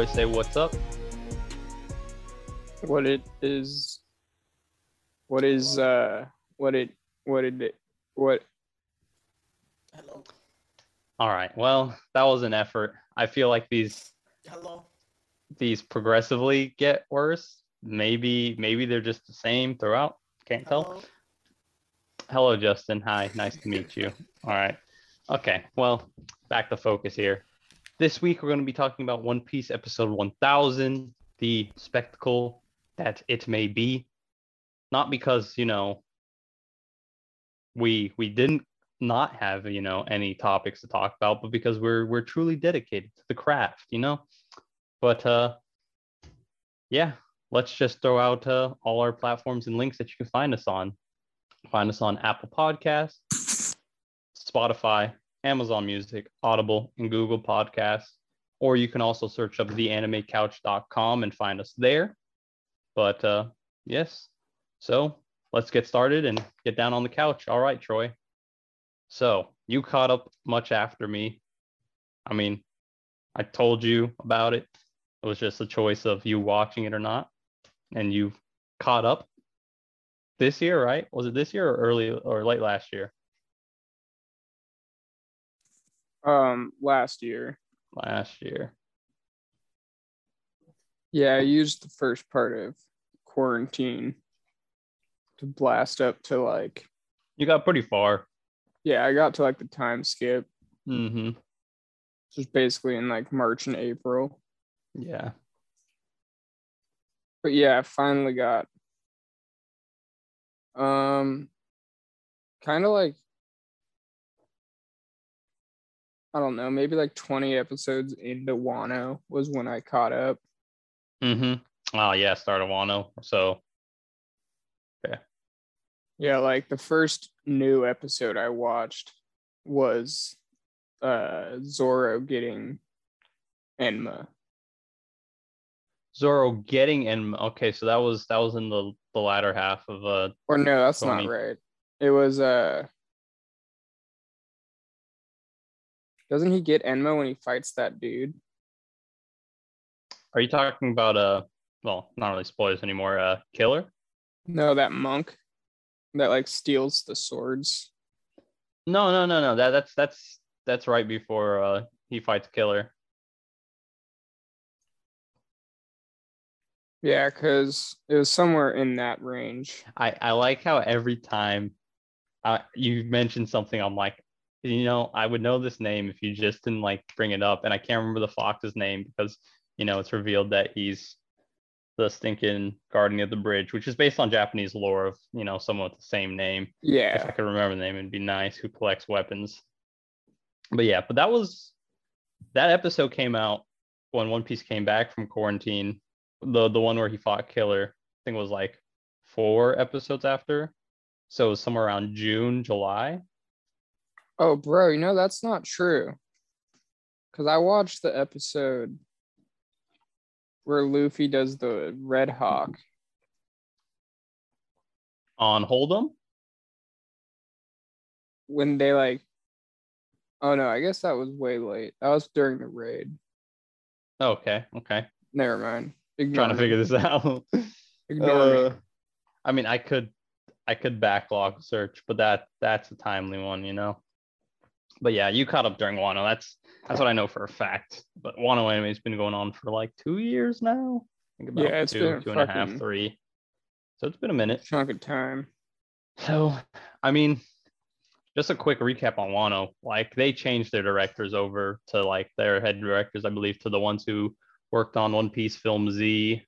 Justin and Troy. Say what's up. What it is, what is, uh, what it, what it, what, Hello. All right. Well, that was an effort. I feel like these Hello. these progressively get worse. Maybe maybe they're just the same throughout. Can't tell. Hello. Hello, Justin. Hi. Nice to meet you. All right. Okay. Well, back to focus here. This week we're going to be talking about One Piece episode 1000, the spectacle that it may be. Not because, you know, we we didn't not have, you know, any topics to talk about, but because we're we're truly dedicated to the craft, you know? But uh yeah, let's just throw out uh, all our platforms and links that you can find us on. Find us on Apple Podcasts, Spotify, Amazon Music, Audible, and Google Podcasts. Or you can also search up theanimecouch.com and find us there. But uh, yes, so let's get started and get down on the couch. All right, Troy. So you caught up much after me. I mean, I told you about it. It was just a choice of you watching it or not. And you caught up this year, right? Was it this year or early or late last year? Um, last year. Last year. Yeah, I used the first part of quarantine to blast up to like, You got pretty far. yeah, I got to like the time skip, Mm-hmm. Just basically in like March and April. Yeah. But yeah, I finally got, um, kind of like, I don't know, maybe like 20 episodes into Wano was when I caught up. Mm-hmm. Oh yeah, start of Wano. So Yeah, Yeah, like the first new episode I watched was uh Zoro getting Enma. Zoro getting Enma. okay, so that was that was in the the latter half of uh Or no, that's Tony. not right. It was uh Doesn't he get Enma when he fights that dude? are you talking about uh well, not really spoilers anymore, uh killer? No, that monk that like steals the swords. No, no, no, no. That that's that's that's right before uh he fights killer. Yeah, because it was somewhere in that range. I I like how every time uh, you mention something, I'm like, you know, I would know this name if you just didn't like bring it up, and I can't remember the fox's name because you know it's revealed that he's the stinking guardian of the bridge, which is based on Japanese lore of you know someone with the same name. Yeah. If I could remember the name, it'd be nice. Who collects weapons? But yeah, but that was that episode came out when One Piece came back from quarantine. The the one where he fought Killer, I think it was like four episodes after. So it was somewhere around June, July. Oh, bro, you know that's not true. Cause I watched the episode where Luffy does the Red Hawk. On Hold'em. when they like. Oh no, I guess that was way late. That was during the raid. Okay, okay. Never mind. Ignore Trying to me. figure this out. Ignore me. Uh, I mean, I could, I could backlog search, but that that's a timely one, you know. But yeah, you caught up during Wano. That's that's what I know for a fact. But Wano anime's been going on for like two years now. I think about Yeah, it's two, been two and a half, three. So it's been a minute. Chunk of time. So, I mean, just a quick recap on Wano. Like they changed their directors over to like their head directors, I believe, to the ones who worked on One Piece Film Z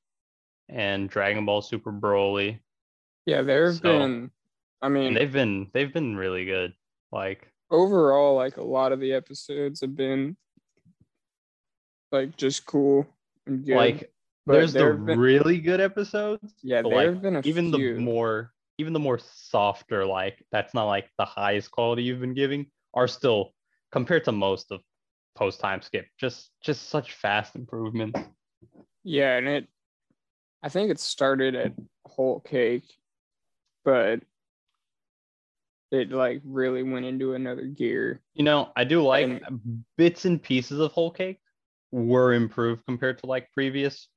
and Dragon Ball Super Broly. Yeah, there have So- been. I mean, they've been they've been really good. Like overall, like a lot of the episodes have been like just cool and good. like but there's the been- really good episodes. yeah, there like, have been a even few. the more even the more softer, like that's not like the highest quality you've been giving, are still compared to most of post time skip, just just such fast improvements. Yeah, and it I think it started at Whole Cake, but it like really went into another gear. You know, I do like And- bits and pieces of Whole Cake were improved compared to like previous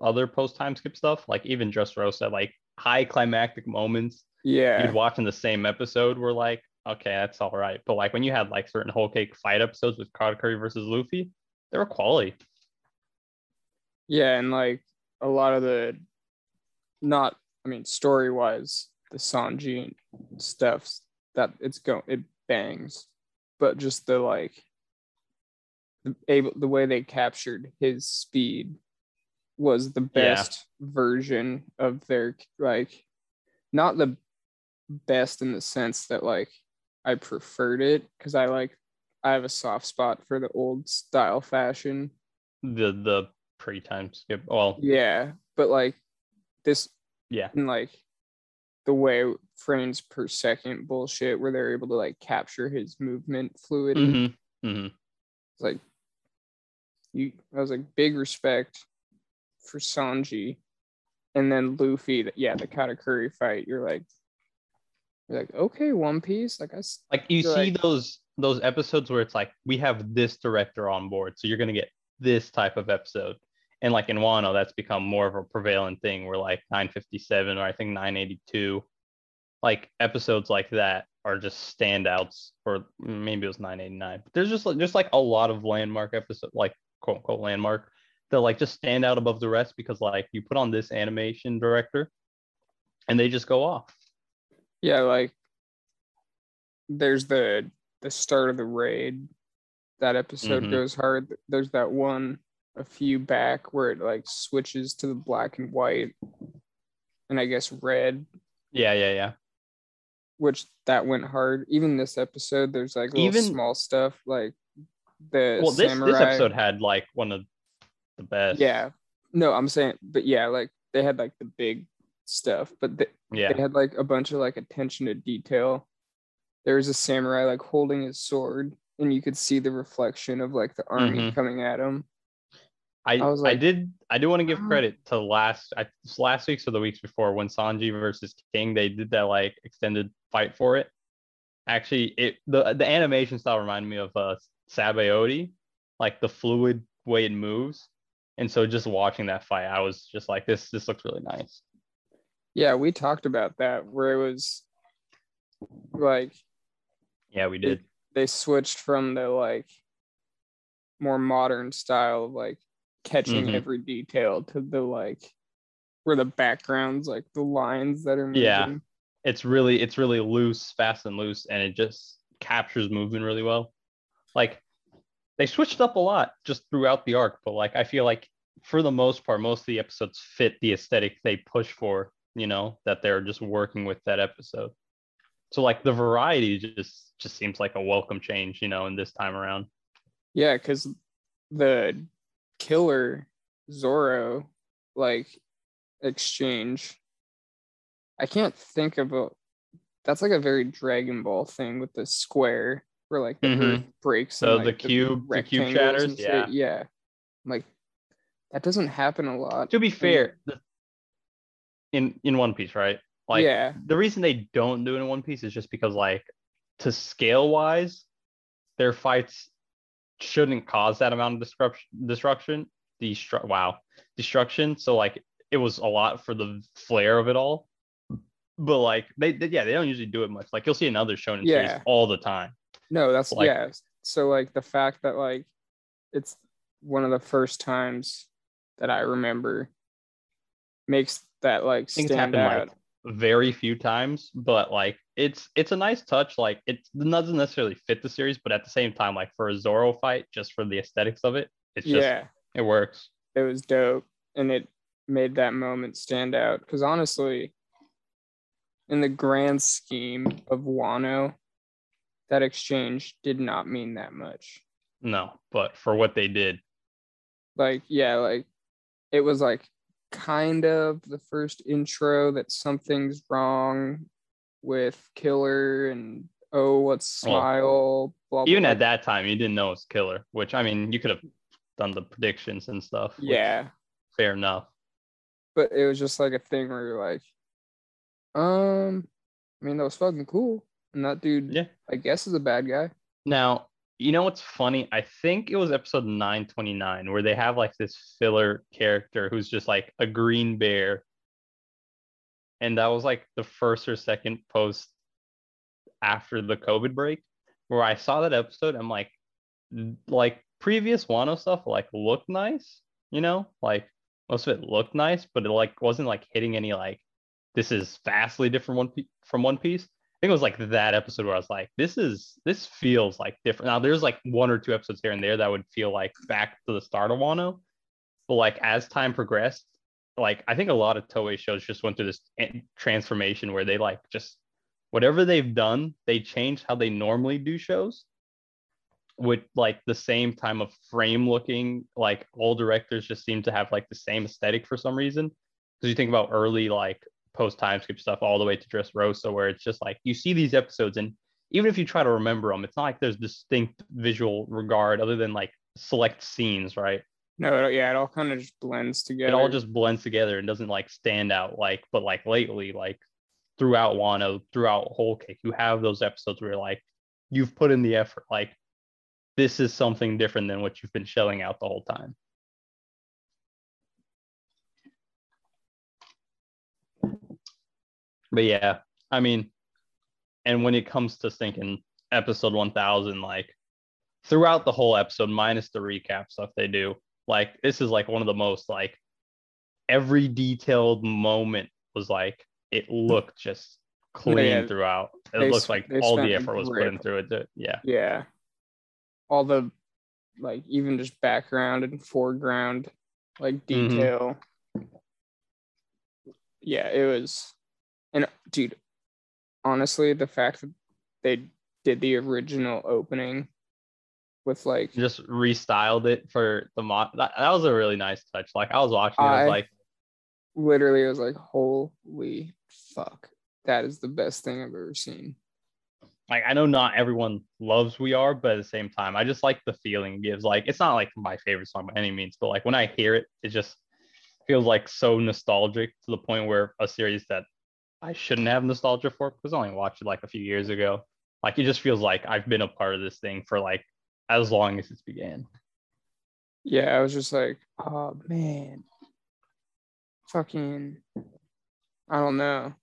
other post time skip stuff. Like even Dressrosa at like high climactic moments Yeah. you'd watch in the same episode were like, okay, that's all right. But like when you had like certain Whole Cake fight episodes with Katakuri versus Luffy, they were quality. Yeah, and like a lot of the not I mean story wise, the Sanji stuff that it's go it bangs. But just the like the able the way they captured his speed was the Yeah. best version of their like not the best in the sense that like I preferred it because I like I have a soft spot for the old style fashion The the pre time skip. Well, yeah, but like this yeah. and like the way frames per second bullshit where they're able to like capture his movement fluidity. hmm hmm It's like you I was like big respect for Sanji. And then Luffy, yeah, the Katakuri fight, you're like you're like, okay, One Piece. Like I Like you see like- those those episodes where it's like we have this director on board, so you're gonna get this type of episode. And like in Wano, that's become more of a prevalent thing where like 957 or I think 982, like episodes like that are just standouts, or maybe it was 989. But there's just like just like a lot of landmark episode, like quote unquote landmark, that like just stand out above the rest because like you put on this animation director and they just go off. yeah, like there's the the start of the raid. That episode Mhm. goes hard. There's that one a few back where it like switches to the black and white and I guess red, Yeah, yeah, yeah. which that went hard. Even this episode, there's like little Even- small stuff like the Well, this samurai. this episode had like one of the best. Yeah. No, I'm saying, but yeah, like they had like the big stuff, but they, yeah. they had like a bunch of like attention to detail. There was a samurai like holding his sword, and you could see the reflection of like the army Mhm. coming at him. I, I was I did I do want to give credit to last I last week's or the weeks before when Sanji versus King they did that like extended fight for it. Actually, it the the animation style reminded me of uh Sabaody, like the fluid way it moves. And so just watching that fight, I was just like, this this looks really nice. Yeah, we talked about that where it was like Yeah, we did. they switched from the like more modern style of like catching Mhm. every detail to the like where the backgrounds like the lines that are moving. Yeah. It's really it's really loose, fast and loose, and it just captures movement really well. Like they switched up a lot just throughout the arc, but like I feel like for the most part, most of the episodes fit the aesthetic they push for, you know, that they're just working with that episode. So like the variety just just seems like a welcome change, you know, in this time around. Yeah, because the killer Zoro like exchange. I can't think of a that's like a very Dragon Ball thing with the square where like the Mhm. earth breaks So and, the cube- the cube shatters, yeah. yeah. Like that doesn't happen a lot. To be fair, the, in in One Piece, right? Like yeah, the reason they don't do it in One Piece is just because like to scale wise, their fights shouldn't cause that amount of disruption disruption. Destru- wow. Destruction. So like it was a lot for the flair of it all. But like they, they yeah, they don't usually do it much. Like you'll see another shonen Yeah. series all the time. no, that's like- yeah. So like the fact that like it's one of the first times that I remember makes that like think it's stand happened, out. like, Very few times, but like it's it's a nice touch. Like it doesn't necessarily fit the series, but at the same time, like for a Zoro fight, just for the aesthetics of it, it's just yeah. it works. it was dope and it made that moment stand out because honestly in the grand scheme of wano that exchange did not mean that much No, but for what they did, like yeah like it was like kind of the first intro that something's wrong with killer and oh what's smile blah, blah, even blah. at that time, you didn't know it was killer. Which I mean, you could have done the predictions and stuff. which, yeah fair enough. but it was just like a thing where you're like um i mean that was fucking cool and that dude, Yeah. I guess, is a bad guy. Now, you know what's funny? I think it was episode 929 where they have like this filler character who's just like a green bear. And that was like the first or second post after the COVID break where I saw that episode. I'm like, like previous Wano stuff like looked nice, you know, like most of it looked nice, but it like wasn't like hitting any like this is vastly different one from One Piece. Think it was like that episode where I was like, this is this feels like different. Now there's like one or two episodes here and there that would feel like back to the start of Wano, but like as time progressed, like I think a lot of Toei shows just went through this transformation where they like just whatever they've done, they changed how they normally do shows with like the same time of frame looking. Like all directors just seem to have like the same aesthetic for some reason. Because you think about early like post time skip stuff all the way to Dress Dressrosa, where it's just like you see these episodes and even if you try to remember them, it's not like there's distinct visual regard other than like select scenes, right? No, it- yeah, it all kind of just blends together. It all just blends together and doesn't like stand out like, but like lately, like throughout Wano, throughout Whole Cake, you have those episodes where like you've put in the effort, like this is something different than what you've been shelling out the whole time. But yeah, I mean, and when it comes to thinking episode 1000, like throughout the whole episode, minus the recap stuff they do, like this is like one of the most like every detailed moment was like it looked just clean Yeah, throughout. It they looks like all the effort was put great- into it. to- yeah. yeah, all the like even just background and foreground like Mhm. detail. Yeah, it was, and dude, honestly, the fact that they did the original opening with like Just restyled it for the mod. That, that was a really nice touch. Like I was watching, it, I I- was like, literally, I was like, holy fuck, that is the best thing I've ever seen. like I know not everyone loves We Are, but at the same time, I just like the feeling it gives. Like it's not like my favorite song by any means, but like when I hear it, it just feels like so nostalgic to the point where a series that I shouldn't have nostalgia for because I only watched it like a few years ago. Like it just feels like I've been a part of this thing for like as long as it's began. Yeah, I was just like, oh man, fucking, I don't know.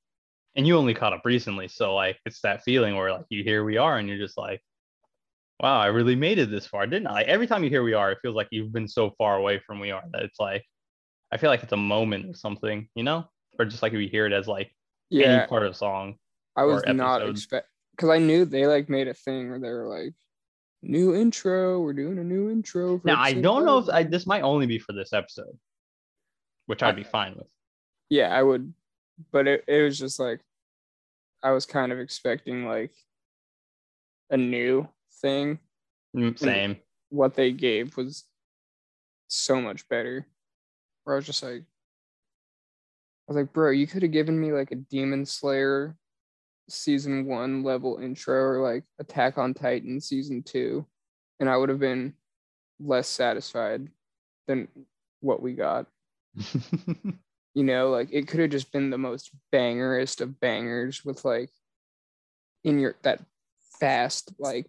And you only caught up recently, so like it's that feeling where like you hear We Are and you're just like, wow, I really made it this far, didn't I? Like every time you hear We Are, it feels like you've been so far away from We Are that it's like I feel like it's a moment or something, you know? Or just like if you hear it as like Yeah, any part of the song. I was not expect because I knew they like made a thing where they were like, new intro, we're doing a new intro. For Now I don't know if I this might only be for this episode, which I'd be fine with. Yeah, I would, but it, it was just like, I was kind of expecting like a new thing. Mm, Same. What they gave was so much better. Where I was just like, was like, bro, you could have given me like a Demon Slayer season one level intro or like Attack on Titan season two, and I would have been less satisfied than what we got. You know, like it could have just been the most bangerest of bangers with like in your that fast like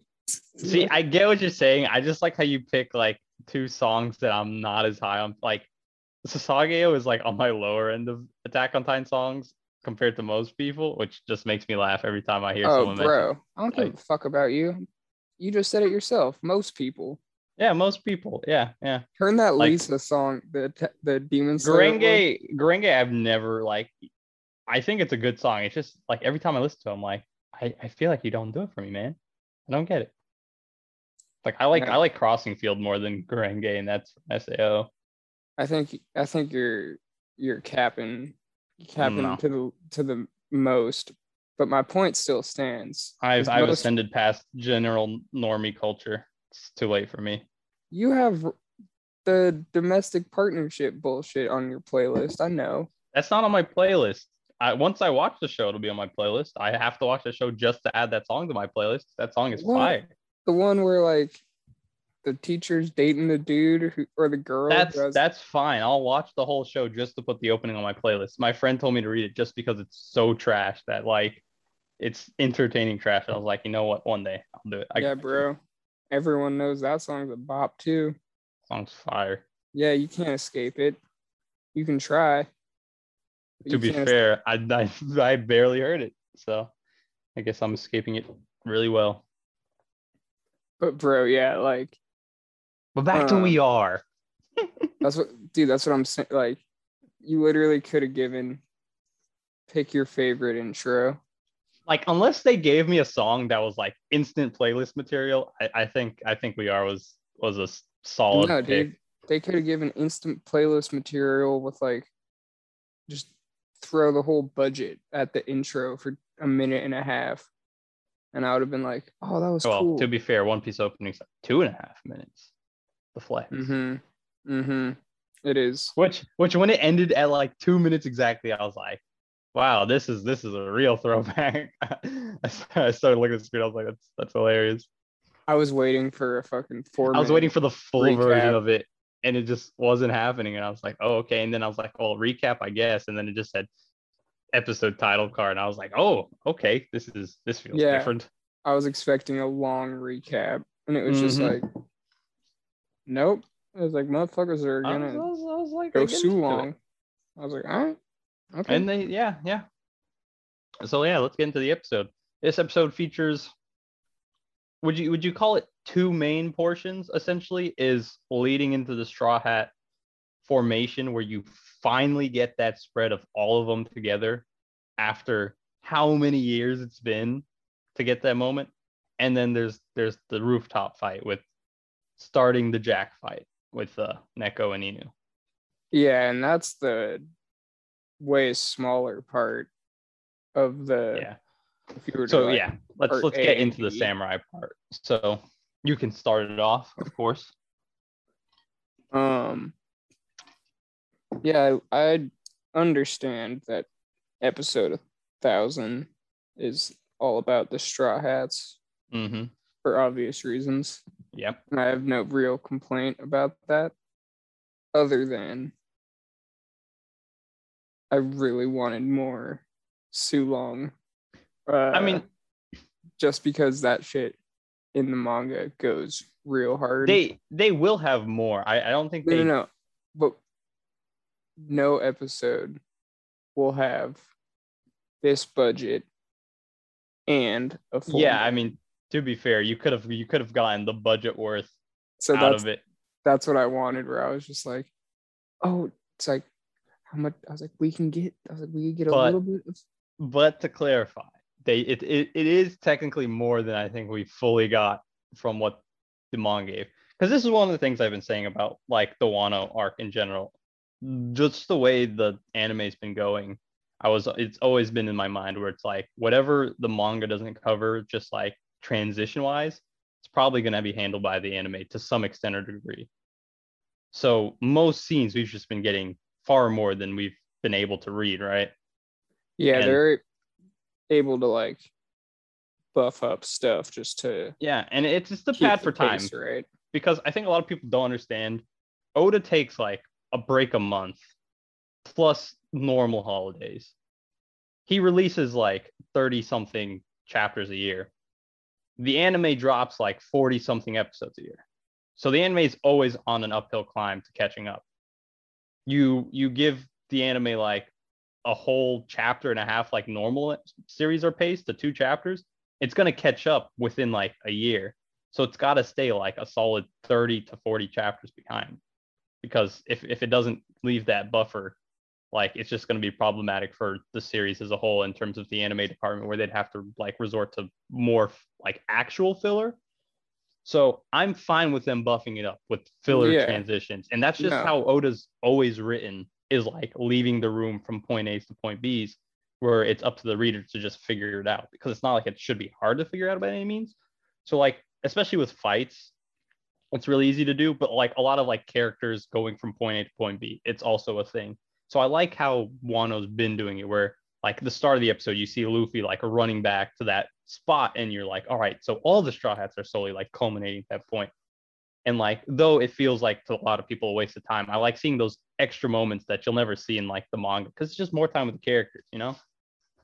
See, I get what you're saying. I just like how you pick like two songs that I'm not as high on. Like Sasageyo is like on my lower end of Attack on Titan songs compared to most people, which just makes me laugh every time I hear oh someone mention. bro, I don't give a fuck about you. You just said it yourself. Most people Yeah, most people. Yeah, yeah. turn that Like- Lisa song, the the Demon Slayer. one- Gurenge, Gurenge, I've never like. I think it's a good song. It's just like every time I listen to it, I'm like, I, I feel like you don't do it for me, man. I don't get it. Like I like Yeah. I like Crossing Field more than Gurenge, and that's Sao. I think I think you're you're capping capping No. to the to the most, but my point still stands. I've I've most- ascended past general normie culture. It's too late for me. You have the domestic partnership bullshit on your playlist. I know. That's not on my playlist. I once I watch the show, it'll be on my playlist. I have to watch the show just to add that song to my playlist. That song is What? fire. The one where like the teacher's dating the dude who, or the girl. That's has- that's fine. I'll watch the whole show just to put the opening on my playlist. My friend told me to read it just because it's so trash that like it's entertaining trash. I was like, you know what? One day I'll do it. I yeah, bro. Everyone knows that song's a bop too. Song's fire. Yeah, you can't escape it. You can try. To be fair, I, I I barely heard it, so I guess I'm escaping it really well. But bro, yeah, like But back to Uh, we are. that's what dude, that's what I'm saying. Like you literally could have given pick your favorite intro. Like unless they gave me a song that was like instant playlist material, I, I think I think we are was was a solid no, pick. dude. They could have given instant playlist material with like just throw the whole budget at the intro for a minute and a half. And I would have been like, oh, that was Well, cool. to be fair, One Piece opening's like two and a half minutes. The flex. mm-hmm. Mm-hmm. It is. Which which when it ended at like two minutes exactly, I was like, wow, this is this is a real throwback. I started looking at the screen, I was like, that's that's hilarious. I was waiting for a fucking four. I was waiting for the full recap. version of it and it just wasn't happening. And I was like, oh, okay. And then I was like, well, recap, I guess. And then it just said episode title card. And I was like, oh, okay, this is this feels Yeah. different. I was expecting a long recap, and it was just Mhm. like, nope. I was like, motherfuckers are was, I gonna was, I was like, go too into it. long. I was like, all right, okay. And they, yeah, yeah. So yeah, let's get into the episode. This episode features. Would you would you call it two main portions? Essentially, is leading into the Straw Hat formation, where you finally get that spread of all of them together after how many years it's been to get that moment, and then there's there's the rooftop fight with starting the Jack fight with uh, Neko and Inu. yeah, and that's the way smaller part of the. Yeah. If you were So like- yeah, let's let's A get into the samurai part. So you can start it off, of course. Um. Yeah, I, I understand that episode thousand is all about the straw hats Mm-hmm. For obvious reasons. Yep. And I have no real complaint about that, other than I really wanted more Sulong. Uh, I mean, just because that shit in the manga goes real hard. they they will have more. I, I don't think no, they. no, no, but no episode will have this budget and a full. Yeah, I mean, to be fair, you could have you could have gotten the budget worth so out that's of it. that's what I wanted. Where I was just like, oh, it's like how much? I was like, we can get. I was like, we get a But- little bit. Of, But to clarify, they it, it it is technically more than I think we fully got from what the manga gave. Because this is one of the things I've been saying about like the Wano arc in general. Just the way the anime's been going, I was it's always been in my mind where it's like whatever the manga doesn't cover, just like transition wise, it's probably gonna be handled by the anime to some extent or degree. So most scenes we've just been getting far more than we've been able to read, right? yeah, And- they're able to like buff up stuff just to Yeah, and it's just a pad for time pace, right? because I think a lot of people don't understand. Oda takes like a break a month plus normal holidays. He releases like 30 something chapters a year. The anime drops like 40 something episodes a year. So the anime is always on an uphill climb to catching up. You you give the anime like a whole chapter and a half like normal series are paced to two chapters, it's going to catch up within like a year. So it's got to stay like a solid 30 to 40 chapters behind. Because if, if it doesn't leave that buffer, like it's just going to be problematic for the series as a whole in terms of the anime department where they'd have to like resort to more like actual filler. So I'm fine with them buffing it up with filler Yeah. transitions. And that's just No. how Oda's always written is like leaving the room from point A's to point B's where it's up to the reader to just figure it out because it's not like it should be hard to figure out by any means. So like especially with fights, it's really easy to do, but like a lot of like characters going from point A to point B, it's also a thing. So I like how Wano's been doing it where like the start of the episode, you see Luffy like running back to that spot, and you're like, all right, so all the straw hats are slowly like culminating at that point. And like, though it feels like to a lot of people a waste of time, I like seeing those extra moments that you'll never see in like the manga because it's just more time with the characters, you know?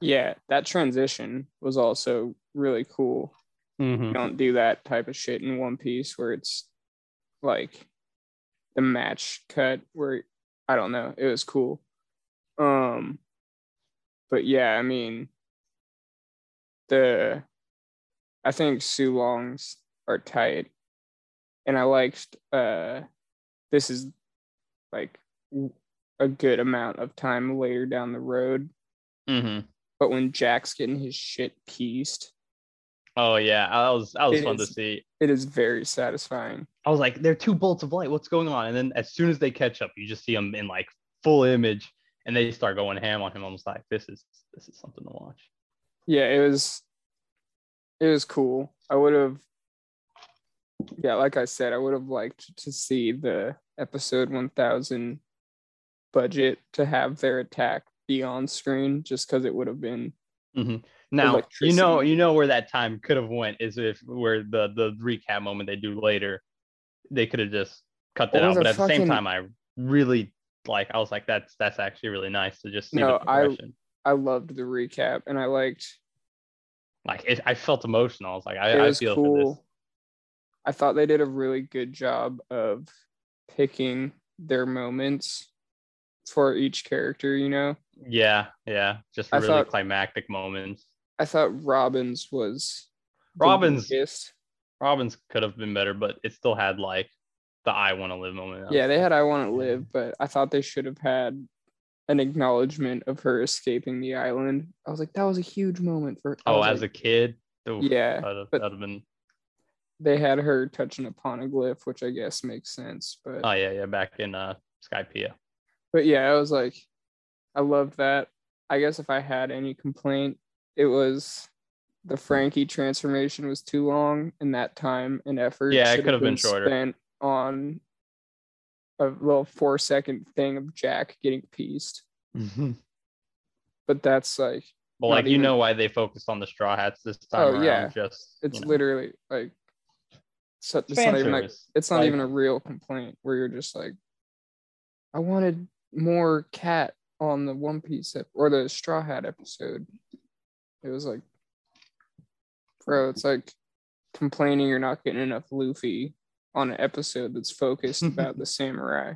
Yeah, that transition was also really cool. Mhm. Don't do that type of shit in One Piece where it's like the match cut where I don't know, it was cool. Um but yeah, I mean the I think Sulongs are tight. And I liked uh this is like a good amount of time later down the road. Mhm. But when Jack's getting his shit pieced, Oh yeah, that was that was fun to see. it is very satisfying. I was like, they're two bolts of light. What's going on? And then as soon as they catch up, you just see them in like full image, and they start going ham on him. I was like, this is this is something to watch. Yeah, it was it was cool. I would have yeah, like I said, I would have liked to see the episode 1000 budget to have their attack be on screen just because it would have been mm-hmm. Now you know you know where that time could have went is if where the the recap moment they do later, they could have just cut that out. But at the same time, I really like. I was like, that's that's actually really nice to just see No, the I- progression. I loved the recap and I liked like it, I felt emotional. I was like, I, I was feel for cool. this. I thought they did a really good job of picking their moments for each character, you know. Yeah, yeah, just I really thought- climactic moments. I thought Robin's was Robin's-. Robin's could have been better, but it still had like the I want to live moment. Yeah, they had I Want to Live, but I thought they should have had an acknowledgement of her escaping the island. I was like, that was a huge moment for. Oh, as like, a kid, oof, Yeah, that'd have, but- that'd have been. they had her touching upon a poneglyph, which I guess makes sense. But Oh yeah, yeah, back in uh Skypiea. but yeah, I was like, I loved that. I guess if I had any complaint, it was the Franky transformation was too long, and that time and effort. Yeah, it could have been shorter. Spent on a little four second thing of Jack getting pieced, mm-hmm. but that's like Well, Not like you know why they focused on the straw hats this oh, time Oh, around? yeah. Just it's know, literally like so, it's fan not even like it's not Like, even a real complaint where you're just like i wanted more cat on the one piece ep- or the straw hat episode it was like bro it's like complaining you're not getting enough luffy on an episode that's focused about the samurai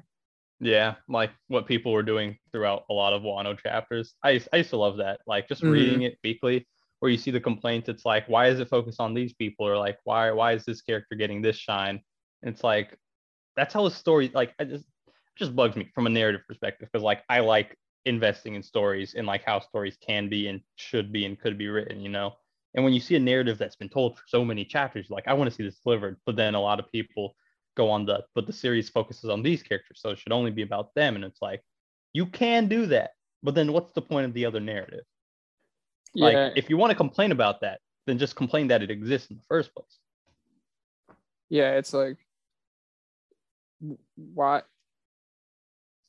Yeah, like what people were doing throughout a lot of Wano chapters. I used, I used to love that. Like just Mhm. reading it weekly, where you see the complaints. It's like, why is it focused on these people, or like, why why is this character getting this shine? And it's like, that's how a story like I just it just bugs me from a narrative perspective because like I like investing in stories and like how stories can be and should be and could be written, you know. And when you see a narrative that's been told for so many chapters, like I want to see this delivered. But then a lot of people go on the but the series focuses on these characters, so it should only be about them. And it's like you can do that, but then what's the point of the other narrative? Yeah. Like if you want to complain about that, then just complain that it exists in the first place. yeah it's like why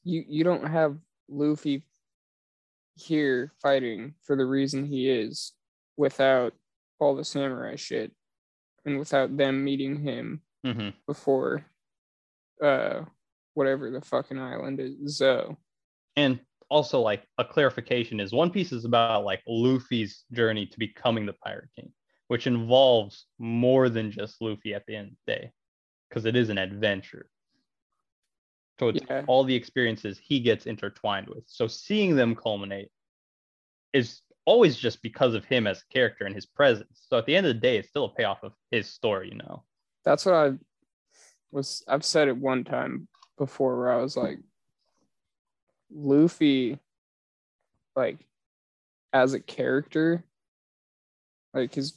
you you don't have luffy here fighting for the reason he is without all the samurai shit and without them meeting him hmm before uh whatever the fucking island is so And also, like a clarification is One Piece is about like Luffy's journey to becoming the Pirate King, which involves more than just Luffy at the end of the day, because it is an adventure. So it's Yeah. all the experiences he gets intertwined with. So seeing them culminate is always just because of him as a character and his presence. So at the end of the day, it's still a payoff of his story, you know. that's what i was i've said it one time before where i was like luffy like as a character like his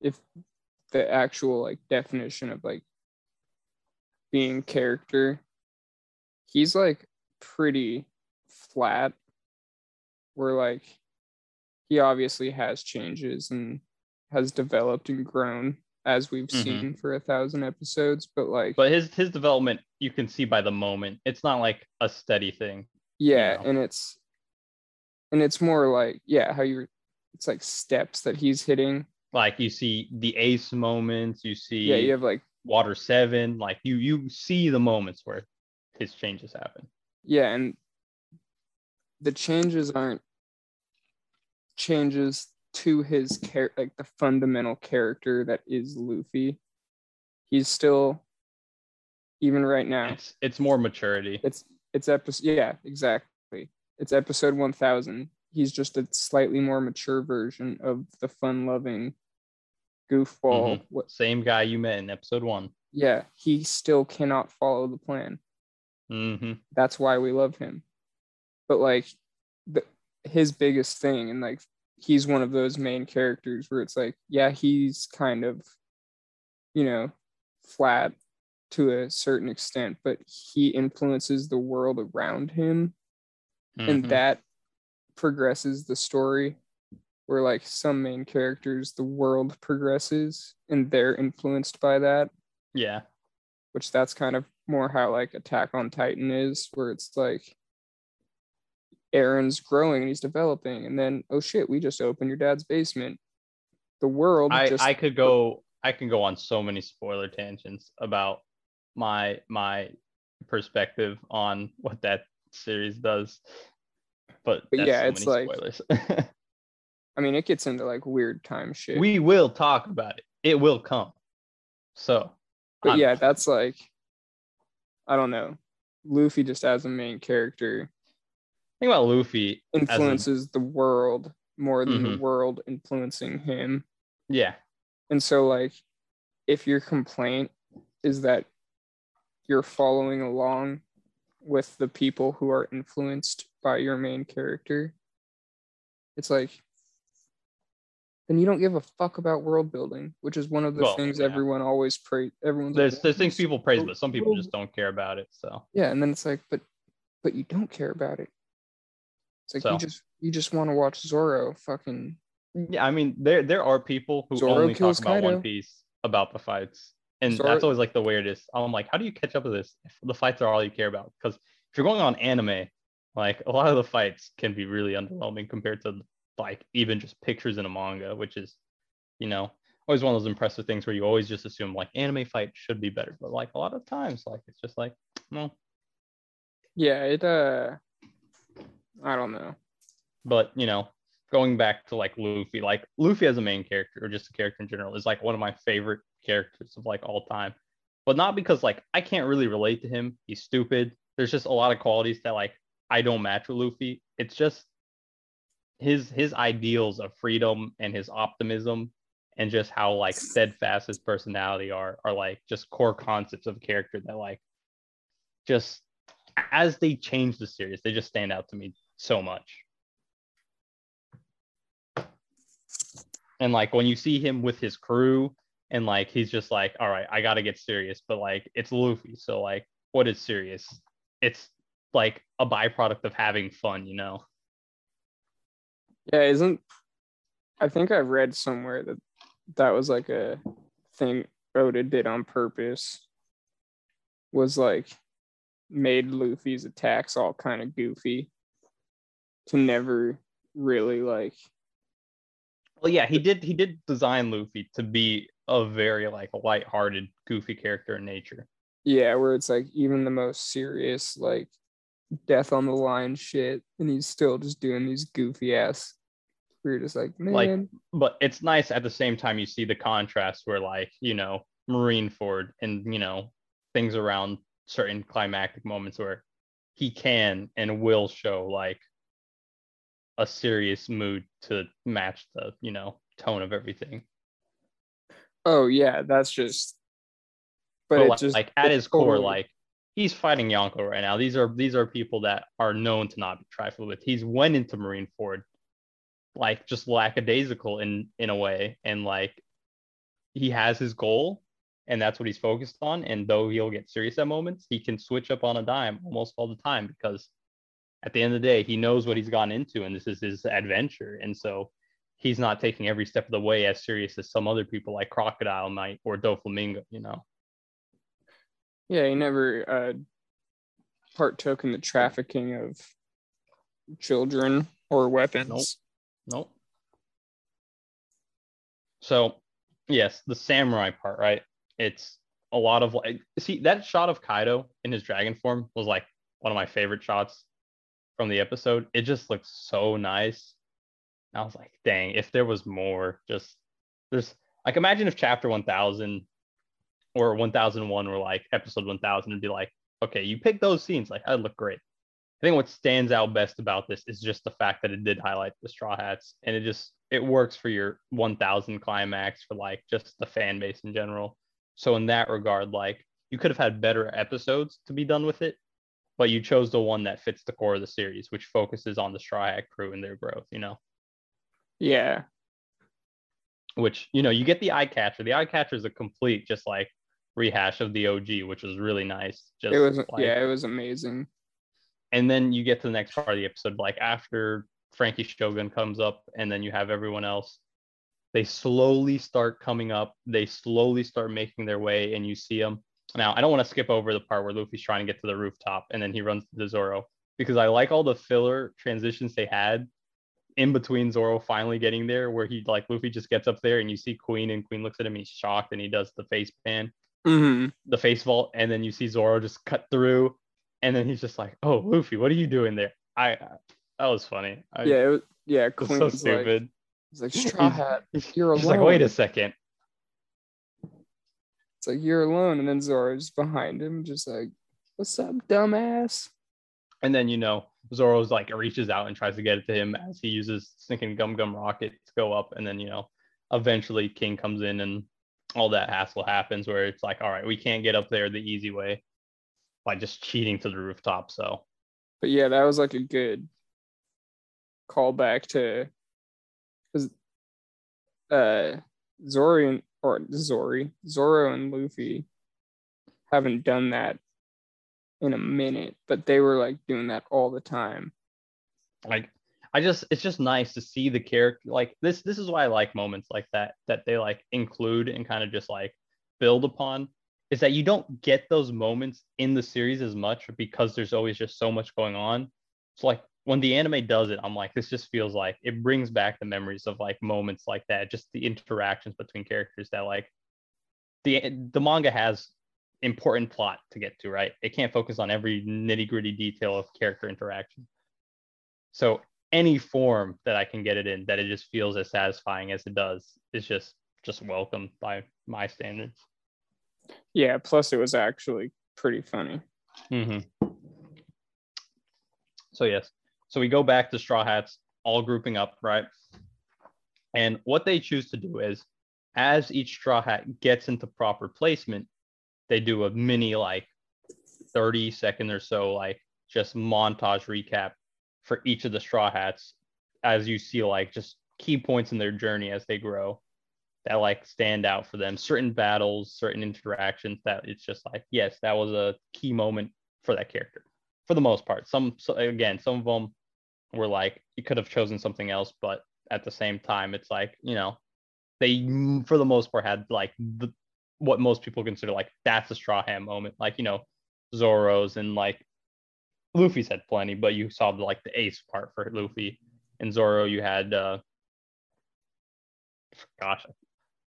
if the actual like definition of like being character he's like pretty flat where like he obviously has changes and has developed and grown as we've Mhm. seen for a thousand episodes but like But his his development you can see by the moment. It's not like a steady thing. yeah know. and it's and it's more like yeah how you're it's like steps that he's hitting Like you see the ace moments, you see yeah you have like water seven, like you you see the moments where his changes happen. yeah and the changes aren't changes to his char- like the fundamental character that is Luffy. He's still even right now. It's it's more maturity. It's it's episode yeah, exactly. It's episode 1000. He's just a slightly more mature version of the fun-loving goofball. Mhm. What Same guy you met in episode one. yeah, he still cannot follow the plan. hmm that's why we love him but like the, his biggest thing and like he's one of those main characters where it's like yeah he's kind of you know flat to a certain extent but he influences the world around him and Mhm. that progresses the story where like some main characters the world progresses and they're influenced by that yeah. which that's kind of more how like Attack on Titan is, where it's like Eren's growing and he's developing, and then oh shit, we just opened your dad's basement. The world I, just I could go I can go on so many spoiler tangents about my my perspective on what that series does. But, But that's yeah, so it's like- spoilers. I mean, it gets into like weird time shit. we will talk about it. It will come. So but I'm- yeah, that's like I don't know. Luffy just as a main character think about Luffy. influences the world more than the Mhm. world influencing him. yeah. And so, like, if your complaint is that you're following along with the people who are influenced by your main character, it's like, then you don't give a fuck about world building, which is one of the Well, things yeah. everyone always praise. Everyone's There's like, there's things people praise, but some people just don't care about it. So yeah, and then it's like, but but you don't care about it. It's like So. you just you just want to watch Zoro fucking yeah, I mean there there are people who Zoro only talk about One Piece about the fights. And Zoro- that's always like the weirdest. I'm like, how do you catch up with this if the fights are all you care about? Because if you're going on anime, like a lot of the fights can be really underwhelming compared to like even just pictures in a manga, which is, you know, always one of those impressive things where you always just assume like anime fight should be better. But like a lot of times, like it's just like, no. yeah, it uh I don't know. But you know, going back to like Luffy, like Luffy as a main character or just a character in general is like one of my favorite characters of like all time. But not because like I can't really relate to him. He's stupid. There's just a lot of qualities that like I don't match with Luffy. It's just his his ideals of freedom and his optimism and just how like steadfast his personality are are like just core concepts of character that like just as they change the series, they just stand out to me so much. And like when you see him with his crew, and like he's just like, all right, I gotta get serious, but like it's Luffy, so like, what is serious? It's like a byproduct of having fun, you know? Yeah, isn't I think I read somewhere that that was like a thing Oda did on purpose. Was like made Luffy's attacks all kind of goofy to never really like Well, yeah, he did. He did design Luffy to be a very like light-hearted, goofy character in nature. yeah, where it's like even the most serious like death on the line shit, and he's still just doing these goofy ass. We're just like, man, Like, But it's nice at the same time you see the contrast where like you know Marineford and you know things around certain climactic moments where he can and will show like a serious mood to match the you know tone of everything. oh yeah, that's just. But, but like, just like at his core, like he's fighting Yonko right now. These are these are people that are known to not be trifled with. He's went into Marineford, like just lackadaisical in in a way, and like he has his goal, and that's what he's focused on. And though he'll get serious at moments, he can switch up on a dime almost all the time because at the end of the day, he knows what he's gone into, and this is his adventure, and so. He's not taking every step of the way as serious as some other people like Crocodile might or Doflamingo, you know. Yeah, he never uh, partook in the trafficking of children or weapons. Nope. Nope. So, yes, the samurai part, right? It's a lot of like, see, that shot of Kaido in his dragon form was like one of my favorite shots from the episode. It just looks so nice. I was like, dang, if there was more, just there's like imagine if chapter 1000 or 1001 were like episode 1000 and be like, okay, you pick those scenes, like that'd look great. I think what stands out best about this is just the fact that it did highlight the Straw Hats, and it just it works for your 1000 climax for like just the fan base in general. So in that regard, like you could have had better episodes to be done with it, but you chose the one that fits the core of the series, which focuses on the Straw Hat crew and their growth. You know, Yeah. which you know you get the eye catcher. The eye catcher is a complete just like rehash of the OG, which was really nice. Just It was like, yeah, it was amazing. and then you get to the next part of the episode like after franky shogun comes up and then you have everyone else they slowly start coming up they slowly start making their way and you see them now i don't want to skip over the part where luffy's trying to get to the rooftop and then he runs to zoro because i like all the filler transitions they had in between zoro finally getting there where he like luffy just gets up there and you see queen and queen looks at him he's shocked and he does the face pan hmm the face vault, and then you see Zoro just cut through, and then he's just like, "Oh, Luffy, what are you doing there?" I that was funny. I, Yeah, it was, yeah. it was Queen so was like, stupid. it's like straw hat. You're He's like, "Wait a second. It's like you're alone, and then Zoro's behind him, just like, "What's up, dumbass?" And then you know Zoro's like reaches out and tries to get it to him as he uses stinking gum gum rocket to go up, and then you know eventually King comes in and all that hassle happens where it's like, all right, we can't get up there the easy way by just cheating to the rooftop. So But yeah, that was like a good callback to because uh Zori and or Zori, Zoro and Luffy haven't done that in a minute, but they were like doing that all the time. like i just it's just nice to see the character like this this is why i like moments like that that they like include and kind of just like build upon is that you don't get those moments in the series as much because there's always just so much going on so like when the anime does it i'm like this just feels like it brings back the memories of like moments like that just the interactions between characters that like the the manga has important plot to get to right it can't focus on every nitty gritty detail of character interaction so any form that I can get it in that it just feels as satisfying as it does is just just welcome by my standards. Yeah, plus it was actually pretty funny. Mm-hmm. So yes, so we go back to Straw Hats, all grouping up, right? And what they choose to do is, as each Straw Hat gets into proper placement, they do a mini like 30 second or so like just montage recap for each of the Straw Hats. As you see like just key points in their journey as they grow that like stand out for them. Certain battles certain interactions that it's just like yes that was a key moment for that character for the most part. Some so again some of them were like you could have chosen something else but at the same time it's like you know they for the most part had like the, what most people consider like that's a straw hat moment. Like you know zoro's and like luffy's had plenty but you saw the, like the ace part for luffy. And zoro you had uh gosh i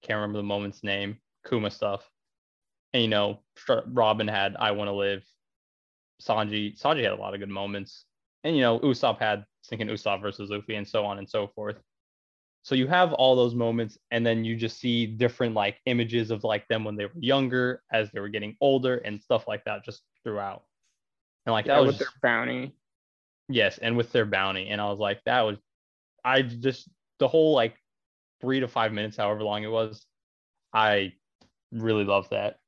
can't remember the moment's name kuma stuff. And you know robin had i want to live. Sanji sanji had a lot of good moments and you know usopp had thinking usopp versus luffy and so on and so forth so you have all those moments and then you just see different like images of like them when they were younger as they were getting older and stuff like that just throughout and like Yeah, that was with their bounty. yes and with their bounty and i was like that was i just the whole like three to five minutes however long it was i really loved that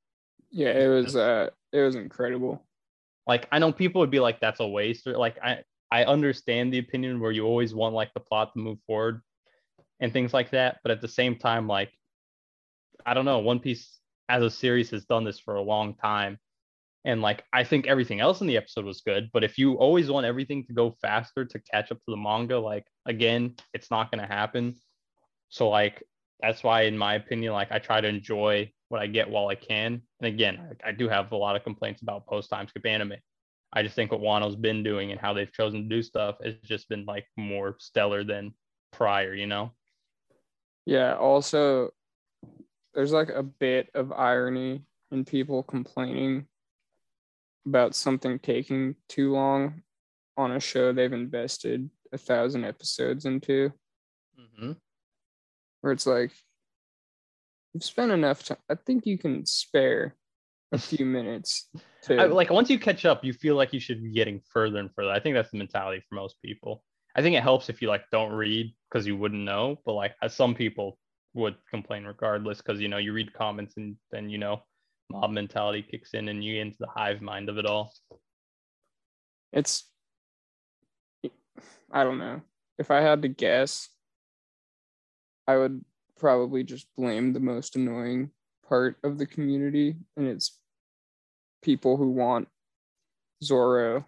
Yeah, it was uh it was incredible. Like i know people would be like that's a waste or like i i understand the opinion where you always want like the plot to move forward and things like that but at the same time like i don't know one piece as a series has done this for a long time. And like i think everything else in the episode was good but if you always want everything to go faster to catch up to the manga like again it's not going to happen. So like that's why in my opinion like i try to enjoy what i get while i can and again i, I do have a lot of complaints about post time skip anime i just think what wano's been doing and how they've chosen to do stuff has just been like more stellar than prior you know Yeah, also there's like a bit of irony in people complaining about something taking too long on a show they've invested a thousand episodes into. Mhm. Where it's like you've spent enough time. I think you can spare a few minutes to I, like once you catch up, you feel like you should be getting further and further. I think that's the mentality for most people. I think it helps if you like don't read because you wouldn't know, but like as some people would complain regardless because you know you read comments and then you know mob mentality kicks in and you get into the hive mind of it all. it's I don't know. If I had to guess, I would probably just blame the most annoying part of the community, and it's people who want Zoro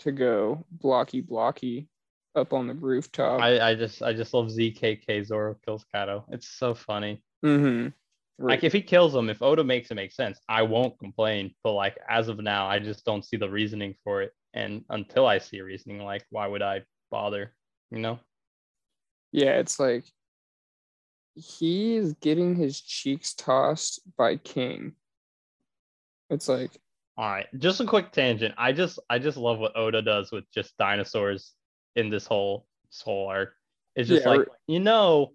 to go blocky blocky up on the rooftop. I, I just I just love ZKK Zoro kills Kaido. It's so funny. mm-hmm. Like if he kills him, if Oda makes it make sense, I won't complain. But like as of now, I just don't see the reasoning for it. And until I see reasoning, like why would I bother? You know? yeah, it's like he is getting his cheeks tossed by King. It's like All right, just a quick tangent. I just I just love what Oda does with just dinosaurs in this whole this whole arc. It's just Yeah, like you know,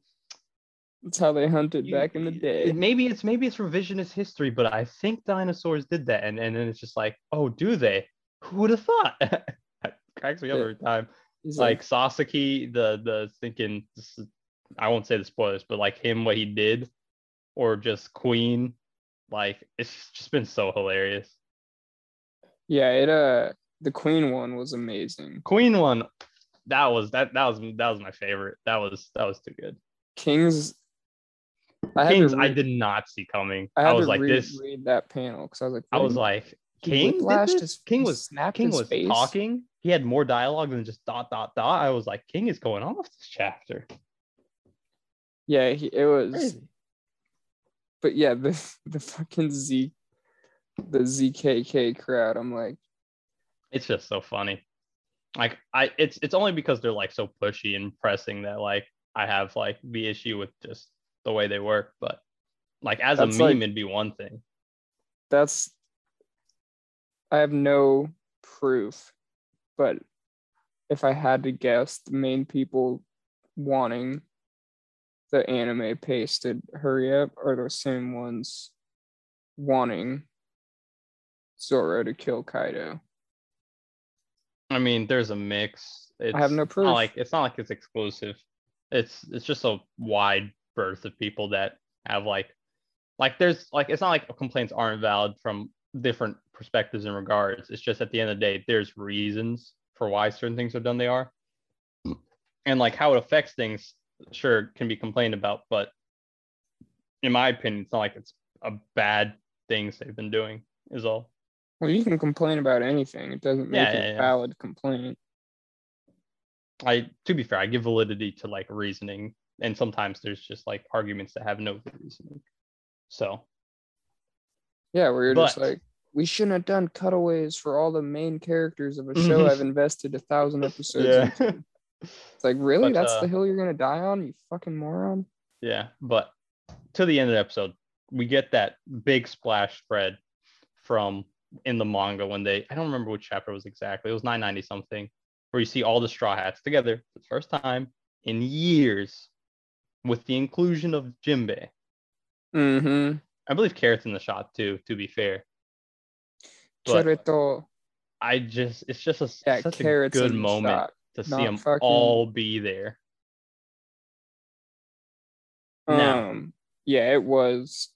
that's how they hunted you- back in the day. maybe it's maybe it's revisionist history, but I think dinosaurs did that, and and then it's just like, oh, do they? Who would have thought? Cracks me up every time. He's like Sasaki, the the thinking I won't say the spoilers, but like him what he did, or just Queen, like it's just been so hilarious. Yeah, it uh the Queen one was amazing. Queen one, that was that that was that was my favorite. That was that was too good. King's I Kings, I did not see coming. I, I, was like this. read that panel because I was like, I was like, King did this? his- King was snapped King was face? talking. He had more dialogue than just dot dot dot. I was like, King is going off this chapter. Yeah, he, it was. Crazy. But yeah, the the fucking Z, the ZKK crowd. I'm like, it's just so funny. Like I it's it's only because they're like so pushy and pressing that like I have like the issue with just the way they work. But like as That's a meme, like- it'd be one thing. that's. I have no proof, but if I had to guess, the main people wanting the anime pasted hurry up are the same ones wanting Zoro to kill Kaido. I mean, there's a mix. It's have no Not proof. like it's not like it's exclusive. It's it's just a wide berth of people that have like like there's like it's not like complaints aren't valid from different perspectives and regards. It's just at the end of the day, there's reasons for why certain things are done they are. And like how it affects things, sure, can be complained about, but in my opinion, it's not like it's a bad things they've been doing, is all. Well, you can complain about anything. It doesn't make Yeah, it a yeah. valid complaint. I to be fair, I give validity to like reasoning, and sometimes there's just like arguments that have no reasoning. So Yeah, where you're just like, we shouldn't have done cutaways for all the main characters of a show mm-hmm. I've invested a thousand episodes into. It's like, really? But, That's uh, the hill you're gonna die on, you fucking moron. yeah. But to the end of the episode, we get that big splash spread from in the manga when they I don't remember which chapter it was exactly. It was 990 something, where you see all the straw hats together for the first time in years with the inclusion of Jinbei. Mm-hmm. I believe Carrot's in the shot too, to be fair. But- I just it's just a yeah, such a good moment shot. To see them fucking- all be there. Um, yeah, it was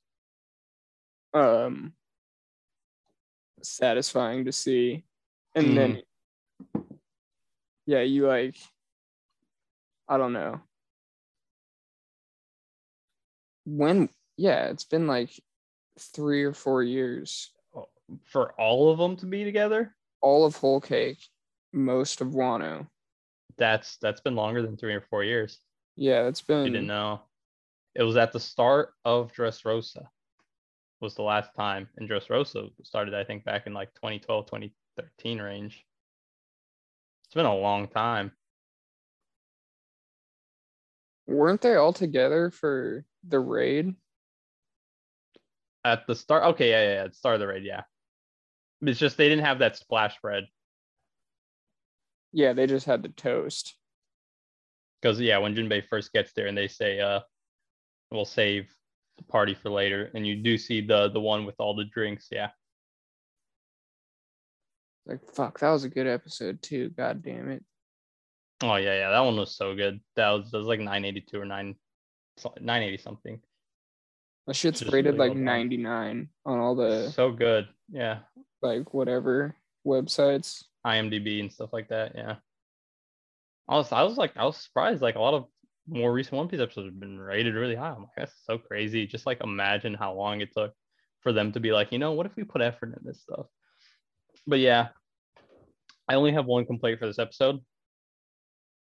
um satisfying to see. And then yeah, you like I don't know. When yeah, it's been like three or four years. For all of them to be together, All of Whole Cake, most of Wano. That's that's been longer than three or four years. Yeah, it's been. You didn't know. It was at the start of Dressrosa. Was the last time, and Dressrosa started, I think, back in like 2012, 2013 range. It's been a long time. weren't they all together for the raid? At the start, okay, yeah, yeah, yeah, at the start of the raid, yeah. It's just they didn't have that splash spread. Yeah, they just had the toast. Because yeah, when Jinbei first gets there and they say, uh, we'll save the party for later, and you do see the the one with all the drinks, yeah. Like fuck, that was a good episode too. God damn it. Oh yeah, yeah, that one was so good. That was, that was like 982 or 9 so- 980 something. That shit's Just rated really like well 99 on all the So good. Yeah. like whatever websites. IMDb and stuff like that. Yeah. I was I was like I was surprised. Like a lot of more recent One Piece episodes have been rated really high. I'm like, that's so crazy. Just like imagine how long it took for them to be like, you know, what if we put effort in this stuff? But yeah, I only have one complaint for this episode.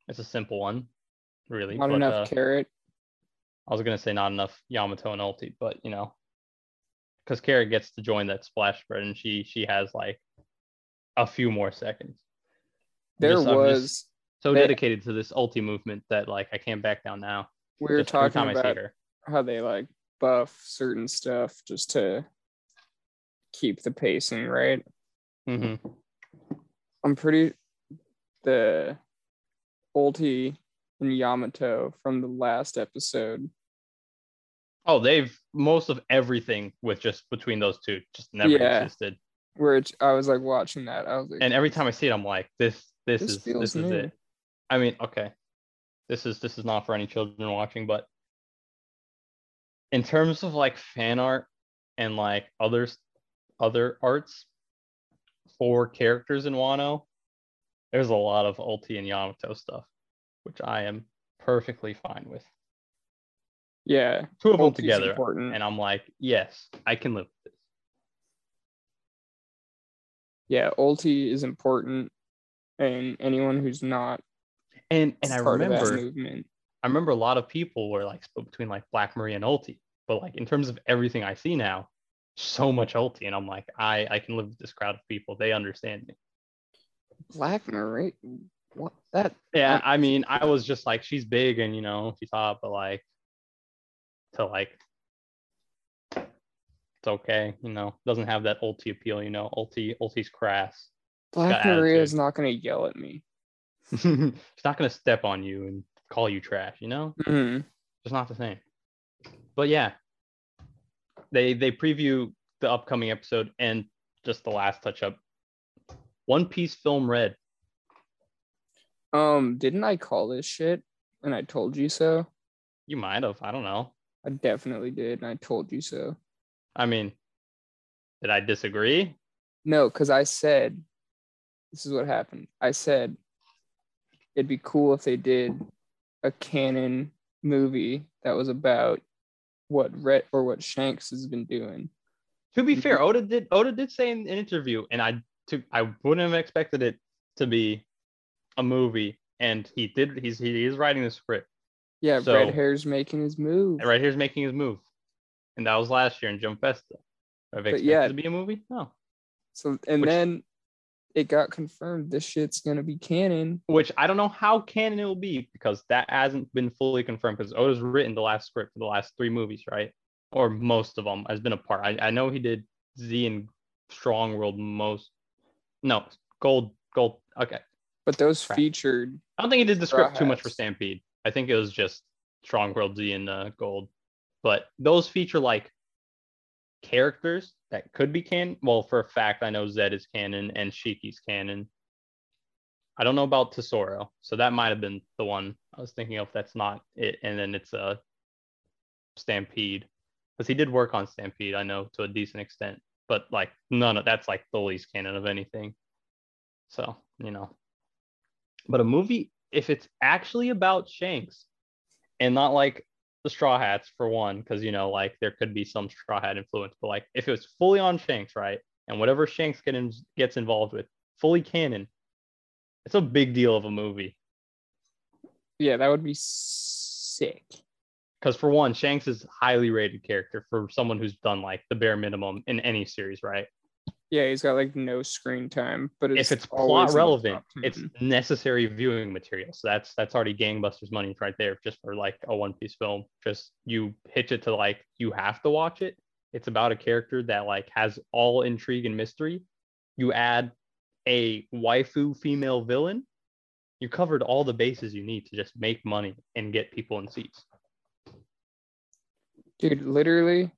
It's a simple one, really. Not but, enough uh, carrot. I was gonna say not enough Yamato and Ulti, but you know, because Carrot gets to join that splash spread and she she has like a few more seconds. There just- was so They- dedicated to this ulti movement that like I can't back down now. we were talking about how they like buff certain stuff just to keep the pacing right. Mm-hmm. I'm pretty the ulti and Yamato from the last episode. Oh, they've most of everything with just between those two just never Yeah. existed. Where it, I was like watching that, I was like, And every time I see it, I'm like, this this, This is this is it. I mean, okay. This is this is not for any children watching, but in terms of like fan art and like others other arts for characters in Wano, there's a lot of Ulti and Yamato stuff, which I am perfectly fine with. yeah, Two of them together, important. and I'm like, yes, I can live with this. Yeah, ulti is important, and anyone who's not And and I remember movement, I remember a lot of people were like split between like Black Maria and Ulti, but like in terms of everything I see now, so much Ulti, and I'm like, I I can live with this crowd of people. They understand me. Black Marie, what that? Yeah, I mean, I was just like, she's big and you know she's hot, but like to like it's okay, you know, doesn't have that Ulti appeal, you know. Ulti Ulti's crass. Black Maria is not gonna yell at me. she's not gonna step on you and call you trash, you know. Mhm. It's not the same. But yeah, they they preview the upcoming episode and just the last touch up. One Piece film red. Um, didn't I call this shit? And I told you so. You might have. I don't know. I definitely did, and I told you so. I mean, did I disagree? No, because I said this is what happened. I said it'd be cool if they did a canon movie that was about what Red or what Shanks has been doing. To be Mhm. fair, Oda did Oda did say in an interview, and I took I wouldn't have expected it to be a movie, and he did. He's he is writing the script. Yeah, So- Red Hair's making his move. Red here's making his move, and that was last year in Jump Festa. Have I But expected yeah. it to be a movie? No. So and Which- then it got confirmed this shit's gonna be canon. which I don't know how canon it will be because that hasn't been fully confirmed because Oda's written the last script for the last three movies, right? Or most of them has been a part. I, I know he did Z and Strong World most. No, Gold, Gold. Okay. But those featured I don't think he did the script too much for Stampede. I think it was just Strong World Z and uh, Gold. But those feature like characters that could be canon. Well, for a fact, I know Zed is canon and Shiki's canon. I don't know about Tesoro, so that might have been the one I was thinking of. That's not it, and then it's a Stampede because he did work on Stampede. I know to a decent extent, but like none of that's like the least canon of anything. So you know, but a movie if it's actually about Shanks and not like the Straw Hats for one, because you know like there could be some Straw Hat influence, but like if it was fully on Shanks, right, and whatever Shanks get in, gets involved with, fully canon, it's a big deal of a movie. yeah, that would be sick. Because for one, Shanks is highly rated character for someone who's done like the bare minimum in any series, right? Yeah, he's got like no screen time, but it's if it's plot relevant, it's necessary viewing material. So that's that's already gangbusters money right there, just for like a One Piece film. Just you pitch it to like you have to watch it. It's about a character that like has all intrigue and mystery. You add a waifu female villain, You covered all the bases you need to just make money and get people in seats. Dude, literally,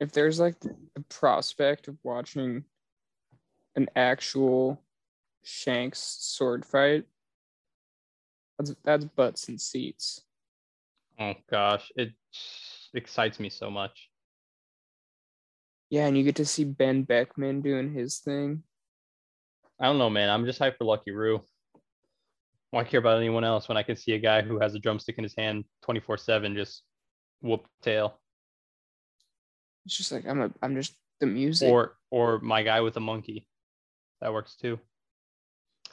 if there's like the prospect of watching an actual Shanks sword fight, that's that's butts and seats. Oh gosh, it excites me so much. Yeah, and you get to see Ben Beckman doing his thing. I don't know, man. I'm just hyped for Lucky Roo. Why care about anyone else when I can see a guy who has a drumstick in his hand 24 7 just whoop tail? It's just like I'm a I'm just the music. Or or my guy with a monkey. That works too.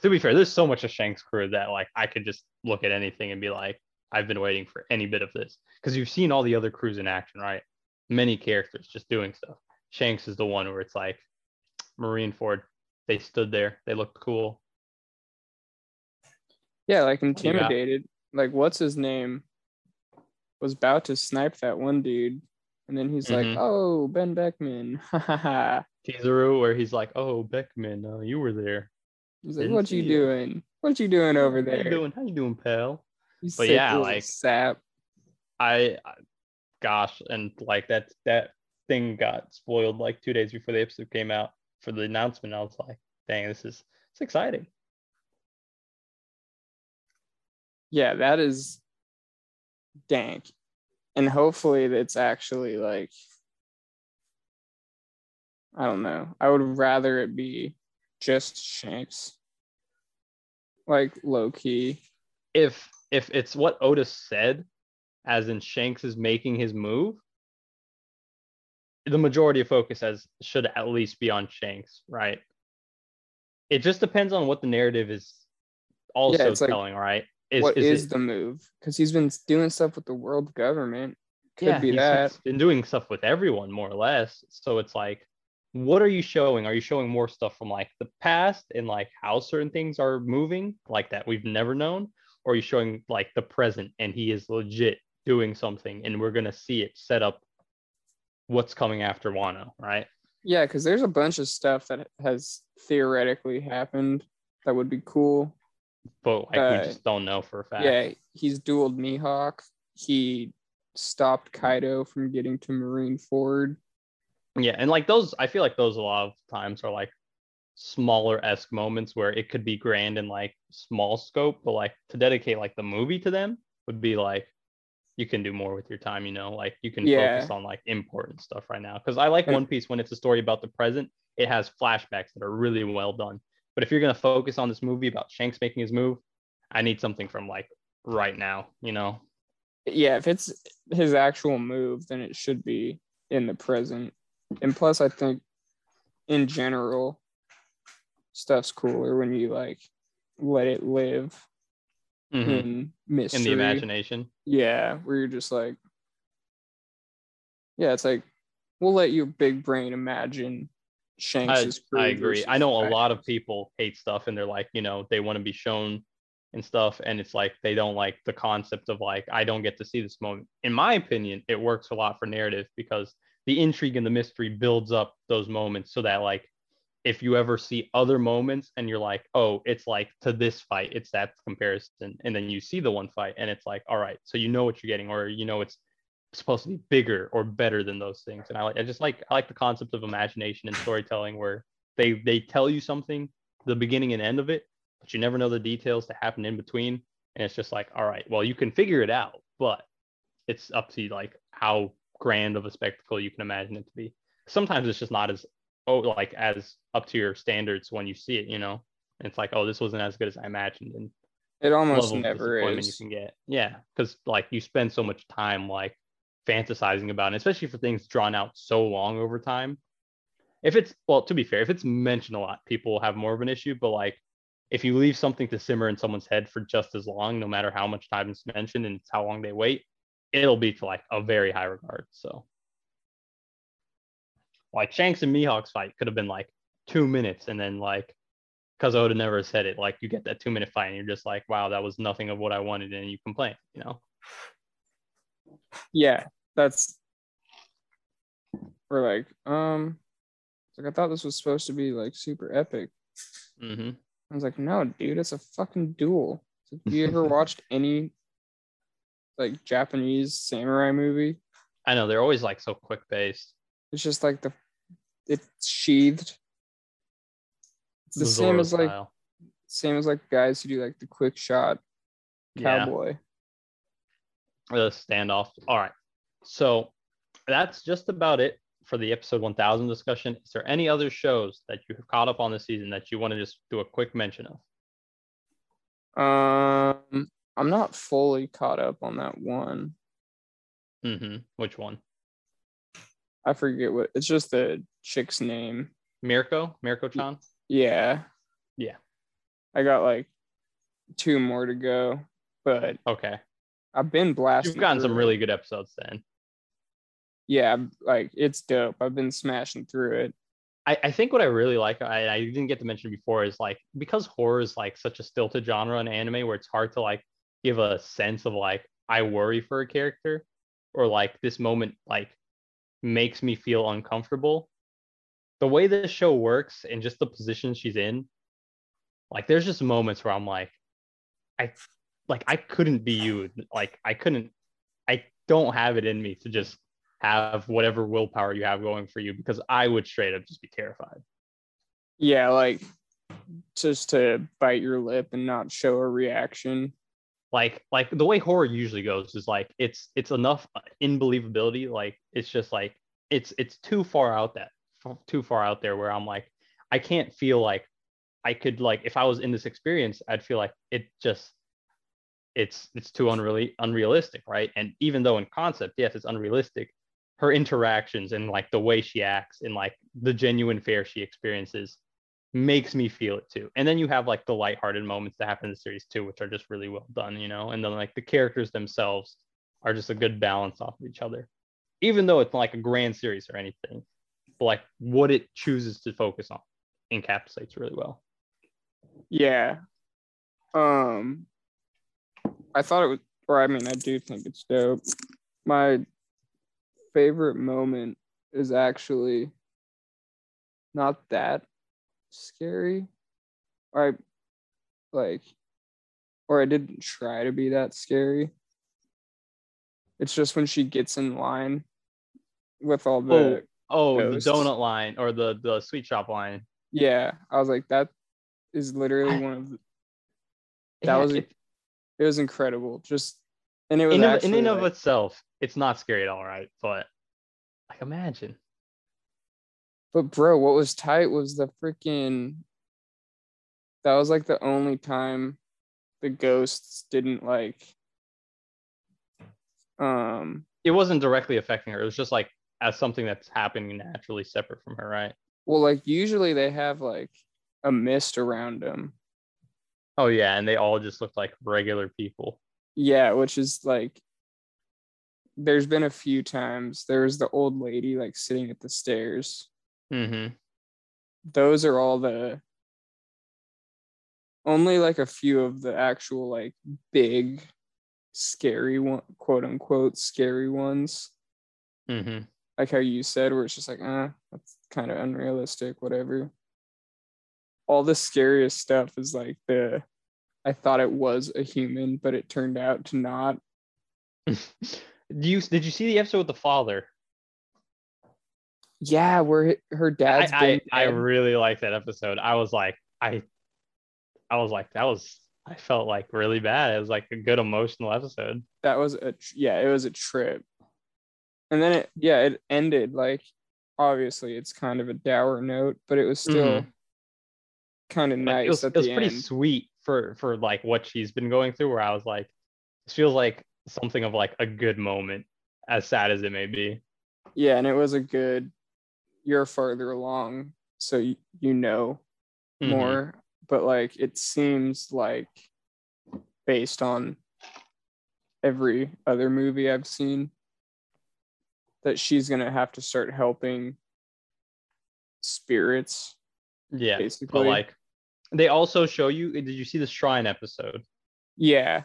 To be fair, there's so much of Shank's crew that like I could just look at anything and be like, I've been waiting for any bit of this. Because you've seen all the other crews in action, right? Many characters just doing stuff. Shanks is the one where it's like Marineford, They stood there. They looked cool. yeah, like intimidated. Like what's his name? Was about to snipe that one dude. And then he's Mhm. like, oh, Ben Beckman. Ha ha ha. Kizaru, where he's like, "Oh, Beckman, uh, you were there. He's like, Didn't what you see ya." doing? What you doing over there? How you doing? How you doing, pal?" You But yeah, like- sap. I, I- gosh, and like that that thing got spoiled like two days before the episode came out for the announcement. I was like, dang, this is it's exciting. Yeah, that is dank. And hopefully it's actually like I don't know. I would rather it be just Shanks. Like low key. If if it's what Oda's said, as in Shanks is making his move, the majority of focus has should at least be on Shanks, right? It just depends on what the narrative is also telling, like, telling, right? what is, it- the move? Because he's been doing stuff with the world government. Could be he's- that. been doing stuff with everyone more or less. So it's like, what are you showing? Are you showing more stuff from like the past and like how certain things are moving like that we've never known? Or are you showing like the present and he is legit doing something and we're gonna see it set up what's coming after Wano, right? Yeah, because there's a bunch of stuff that has theoretically happened that would be cool. But like Uh, we just don't know for a fact. Yeah, he's dueled Mihawk. He stopped Kaido from getting to Marineford. Yeah, and like those, I feel like those a lot of times are like smaller esque moments where it could be grand and like small scope, but like to dedicate like the movie to them would be like you can do more with your time, you know, like you can Yeah. focus on like important stuff right now. Because I like One Piece when it's a story about the present, it has flashbacks that are really well done. But if you're gonna focus on this movie about Shanks making his move, I need something from like right now, you know. Yeah, if it's his actual move, then it should be in the present. And plus, I think in general, stuff's cooler when you like let it live Mhm. in mystery. In the imagination. Yeah, where you're just like, yeah, it's like we'll let your big brain imagine Shanks' crew. I agree. I know a lot of people hate stuff and they're like, you know, they want to be shown and stuff. And it's like they don't like the concept of like, I don't get to see this moment. In my opinion, it works a lot for narrative because the intrigue and the mystery builds up those moments so that like if you ever see other moments and you're like, oh, it's like to this fight, it's that comparison. And then you see the one fight and it's like, all right, so you know what you're getting, or you know it's supposed to be bigger or better than those things. And I like I just like I like the concept of imagination and storytelling where they they tell you something, the beginning and end of it, but you never know the details that happen in between. And it's just like, all right, well, you can figure it out, but it's up to you like how grand of a spectacle you can imagine it to be. Sometimes it's just not as oh like as up to your standards when you see it, you know. And it's like, oh, this wasn't as good as I imagined. And It almost never is. you can get. Yeah, because like you spend so much time like fantasizing about it, especially for things drawn out so long over time. If it's well, to be fair, if it's mentioned a lot, people have more of an issue. But like, if you leave something to simmer in someone's head for just as long, no matter how much time it's mentioned and it's how long they wait, it'll be to like a very high regard. So, like Shanks and Mihawk's fight could have been like two minutes, and then like because Oda never said it, like you get that two minute fight and you're just like, wow, that was nothing of what I wanted, and you complain, you know? Yeah, that's we're like, um, like I thought this was supposed to be like super epic. Mm-hmm. I was like, no, dude, it's a fucking duel. Have you ever watched any like Japanese samurai movie? I know they're always like so quick paced. It's just like the it's sheathed. It's the same as like same as like guys who do like the quick shot cowboy. The standoff. All right. So that's just about it for the episode 1000 discussion. Is there any other shows that you have caught up on this season that you want to just do a quick mention of? Um, I'm not fully caught up on that one. Mm-hmm. Which one? I forget what. It's just the chick's name. Mieruko. Mieruko Chan. Yeah. Yeah. I got like two more to go, but okay. I've been blasting. You've gotten some really good episodes then. Yeah, like it's dope. I've been smashing through it. I, I think what I really like, I, I didn't get to mention before, is like because horror is like such a stilted genre in anime where it's hard to like give a sense of like I worry for a character or like this moment like makes me feel uncomfortable. The way this show works and just the position she's in, like there's just moments where I'm like, I like I couldn't be you. Like I couldn't, I don't have it in me to just have whatever willpower you have going for you because I would straight up just be terrified. Yeah, like just to bite your lip and not show a reaction. Like like the way horror usually goes is like it's it's enough in believability. like it's just like it's it's too far out that too far out there where I'm like I can't feel like I could like if I was in this experience I'd feel like it just it's it's too unreal unrealistic right and even though in concept yes it's unrealistic her interactions and like the way she acts and like the genuine fear she experiences makes me feel it too. And then you have like the lighthearted moments that happen in the series too, which are just really well done, you know. And then like the characters themselves are just a good balance off of each other, even though it's like a grand series or anything. But like what it chooses to focus on encapsulates really well. Yeah. Um, I thought it was, or I mean, I do think it's dope. My favorite moment is actually not that scary. Or I like or I didn't try to be that scary. It's just when she gets in line with all the oh, oh the donut line or the the sweet shop line. Yeah, I was like that is literally I, one of the, that yeah, was it, it was incredible. Just and it was in, actually, in and like, of itself, it's not scary at all, right? But like imagine. But bro, what was tight was the freaking that was like the only time the ghosts didn't like um it wasn't directly affecting her. It was just like as something that's happening naturally separate from her, right? Well, like usually they have like a mist around them. Oh yeah, and they all just look like regular people. Yeah, which is like there's been a few times. There's the old lady like sitting at the stairs. Mm-hmm. Those are all the only like a few of the actual like big scary one quote unquote scary ones. Mm-hmm. Like how you said, where it's just like, ah, uh, that's kind of unrealistic, whatever. All the scariest stuff is like the I thought it was a human, but it turned out to not. Do you did you see the episode with the father? Yeah, where her dad's. I, I, I really like that episode. I was like, I, I was like, that was. I felt like really bad. It was like a good emotional episode. That was a yeah. It was a trip, and then it yeah it ended like obviously it's kind of a dour note, but it was still mm-hmm. Kind of nice. It was, it was pretty end. sweet for for like what she's been going through where i was like this feels like something of like a good moment as sad as it may be yeah and it was a good you're further along so you, you know mm-hmm. more but like it seems like based on every other movie i've seen that she's gonna have to start helping spirits yeah basically but like they also show you. Did you see the shrine episode? Yeah.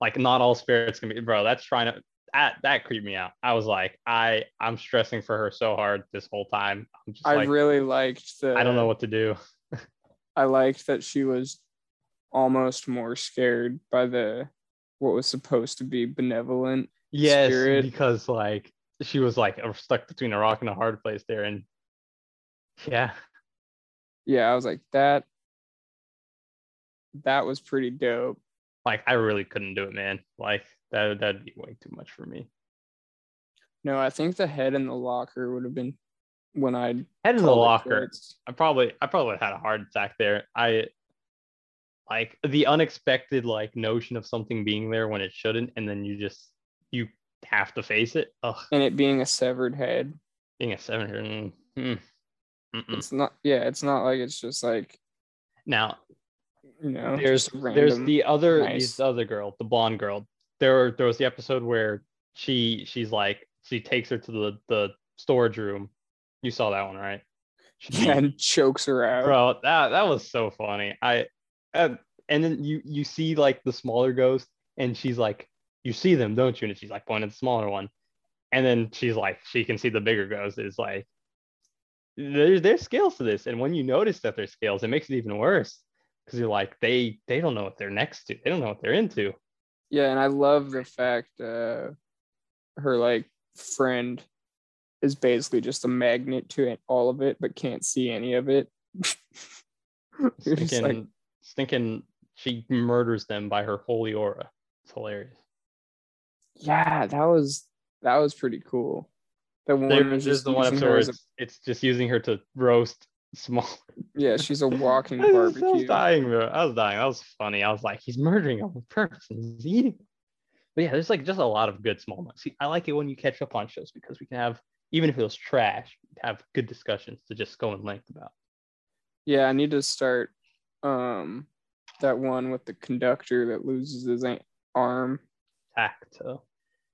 Like not all spirits can be, bro. That shrine that that creeped me out. I was like, I I'm stressing for her so hard this whole time. i'm just like, really liked the. I don't know what to do. I liked that she was almost more scared by the what was supposed to be benevolent. Yes, Spirit. because like she was like stuck between a rock and a hard place there, and yeah, Yeah, I was like that. That was pretty dope. like I really couldn't do it, man. Like that that'd be way too much for me. No, I think the head in the locker would have been when I Head in the locker. quits. I probably I probably had a heart attack there. I like the unexpected like notion of something being there when it shouldn't, and then you just you have to face it. Ugh, and it being a severed head. being a mm, mm, mm-mm. It's not. Yeah, it's not like it's just like Now you know. there's there's the other nice. the other girl, the blonde girl. There there was the episode where she she's like she takes her to the the storage room. You saw that one, right? She- and chokes her out. bro that that was so funny i uh, and then you you see like the smaller ghost and she's like you see them don't you and she's like pointing at the smaller one and then she's like she can see the bigger ghost is like there's there's scales to this and when you notice that there's scales it makes it even worse because you're like they they don't know what they're next to they don't know what they're into Yeah, and I love the fact uh her like friend is basically just a magnet to it, all of it, but can't see any of it. Stinking like, she murders them by her holy aura it's hilarious yeah, that was that was pretty cool. The one There- there's just the one episode where as a, it's, it's just using her to roast small. yeah, she's a walking I was, I was dying, bro. I was dying. That was funny. I was like, he's murdering them on purpose he's eating. But yeah, there's like just a lot of good small moments. See, I like it when you catch up on shows because we can have, even if it was trash, have good discussions to just go in length about. Yeah, I need to start um that one with the conductor that loses his arm. Tacto.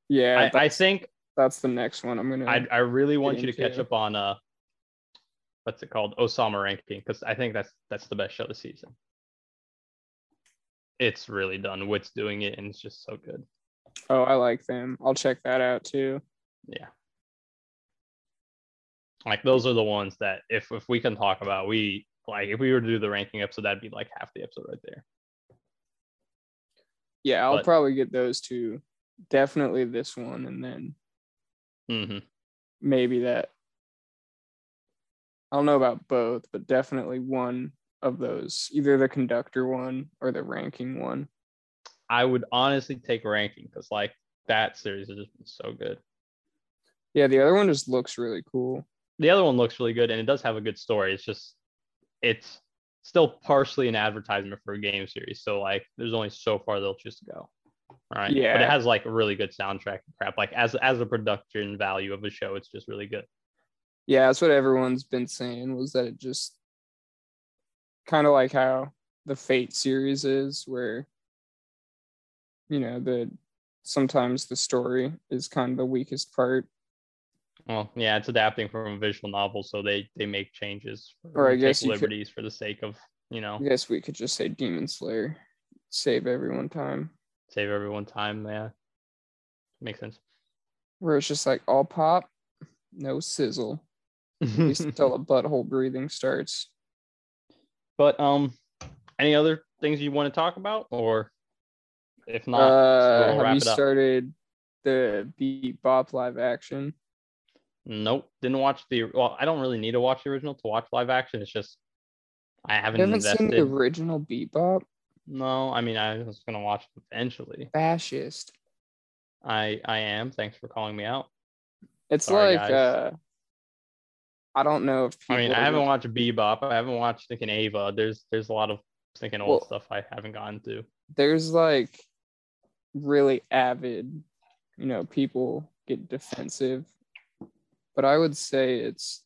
Yeah, I, I think that's the next one. I'm gonna. I I really want you to catch up on uh, what's it called, Osama ranking because I think that's that's the best show this season. It's really done. Wit's doing it, and it's just so good. oh, I like them. I'll check that out too. Yeah. Like those are the ones that if if we can talk about, we like if we were to do the ranking episode, that'd be like half the episode right there. Yeah, I'll But- probably get those two. Definitely this one, and then hmm maybe that. I don't know about both, but definitely one of those, either the conductor one or the ranking one. I would honestly take ranking because like that series has just been so good. Yeah, the other one just looks really cool. The other one looks really good and it does have a good story. It's just it's still partially an advertisement for a game series. So like there's only so far they'll choose to go. All right. Yeah. But it has like a really good soundtrack and crap. Like as as a production value of a show, it's just really good. Yeah, that's what everyone's been saying was that it just kind of like how the Fate series is, where you know the sometimes the story is kind of the weakest part. Well, yeah, it's adapting from a visual novel, so they they make changes Or I guess take you could- liberties for the sake of you know I guess we could just say Demon Slayer, save everyone time. save everyone time. Yeah, makes sense. Where it's just like all pop, no sizzle. At least until the butthole breathing starts. but um, any other things you want to talk about, or if not, Uh, we'll have you started the Bebop live action? Nope, didn't watch the. Well, I don't really need to watch the original to watch live action. It's just I haven't, You haven't invested. seen the original Bebop? No, I mean I was gonna watch it eventually. Fascist. I I am. Thanks for calling me out. It's Sorry, like guys. uh I don't know if I mean, I haven't watched Bebop. I haven't watched thinking Eva. There's there's a lot of thinking old Well- stuff I haven't gotten to. there's like really avid, you know, people get defensive. But I would say it's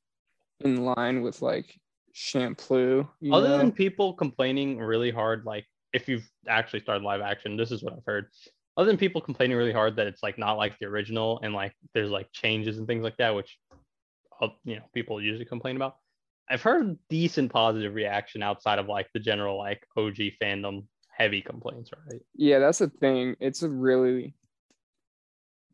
in line with like Champloo. Other know? than people complaining really hard, like if you've actually started live action, this is what I've heard. Other than people complaining really hard that it's like not like the original and like there's like changes and things like that, which Uh, you know people usually complain about. I've heard decent positive reaction outside of like the general like OG fandom heavy complaints, right? yeah, that's the thing. It's a really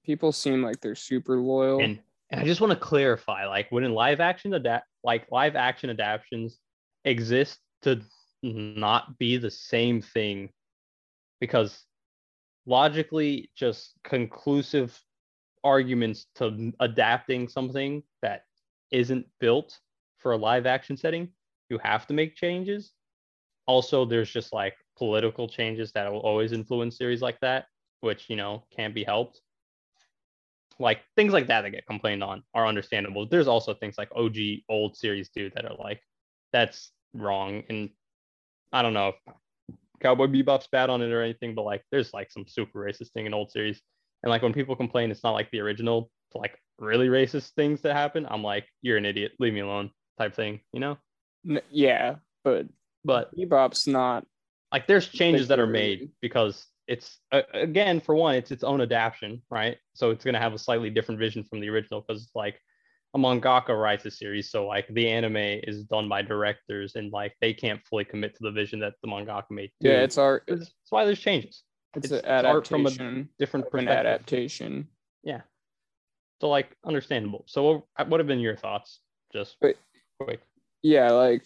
people seem like they're super loyal. And and I just want to clarify, like when in live action adapt, like live action adaptations exist to not be the same thing because logically just conclusive arguments to adapting something isn't built for a live action setting you have to make changes. Also there's just like political changes that will always influence series like that which you know can't be helped. Like things like that that get complained on are understandable. There's also things like og old series do that are like that's wrong. And i don't know if cowboy bebop's bad on it or anything but like there's like some super racist thing in old series. And like when people complain it's not like the original like really racist things that happen i'm like you're an idiot leave me alone type thing you know yeah, but but Bebop's not. like there's changes that are made because it's uh, again for one it's its own adaptation right so it's going to have a slightly different vision from the original because it's like a mangaka writes a series so like the anime is done by directors and like they can't fully commit to the vision that the mangaka made too. Yeah, it's art. that's why there's changes It's, it's- an it's art from a adaptation. different perspective adaptation. yeah so like understandable. So what would have been your thoughts? Just But- quick. Yeah, like,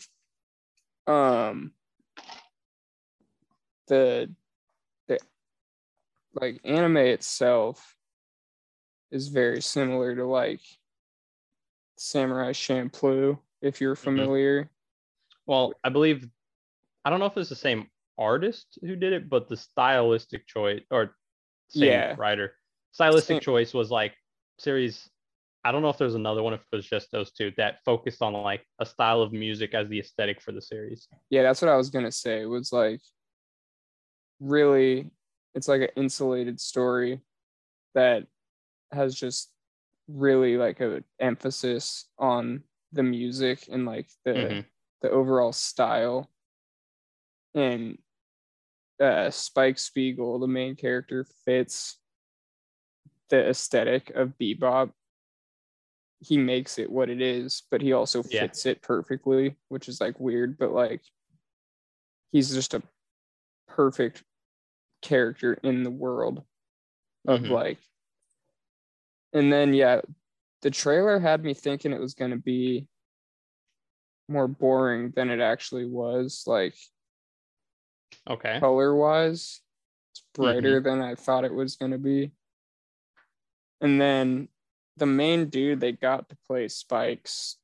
um, the the like anime itself is very similar to like Samurai Champloo, if you're familiar. Well, I believe I don't know if it's the same artist who did it, but the stylistic choice or same Yeah. writer. Stylistic Same- choice was like series. I don't know if there's another one if it was just those two that focused on like a style of music as the aesthetic for the series. Yeah, that's what I was gonna say. It was like really, it's like an insulated story that has just really like a emphasis on the music and like the Mhm. the overall style. And uh, Spike Spiegel, the main character, fits the aesthetic of bebop. He makes it what it is, but he also Yeah. fits it perfectly, which is like weird, but like he's just a perfect character in the world of Mhm. like and then yeah the trailer had me thinking it was going to be more boring than it actually was like Okay. color wise it's brighter than i thought it was going to be and then the main dude they got to play spikes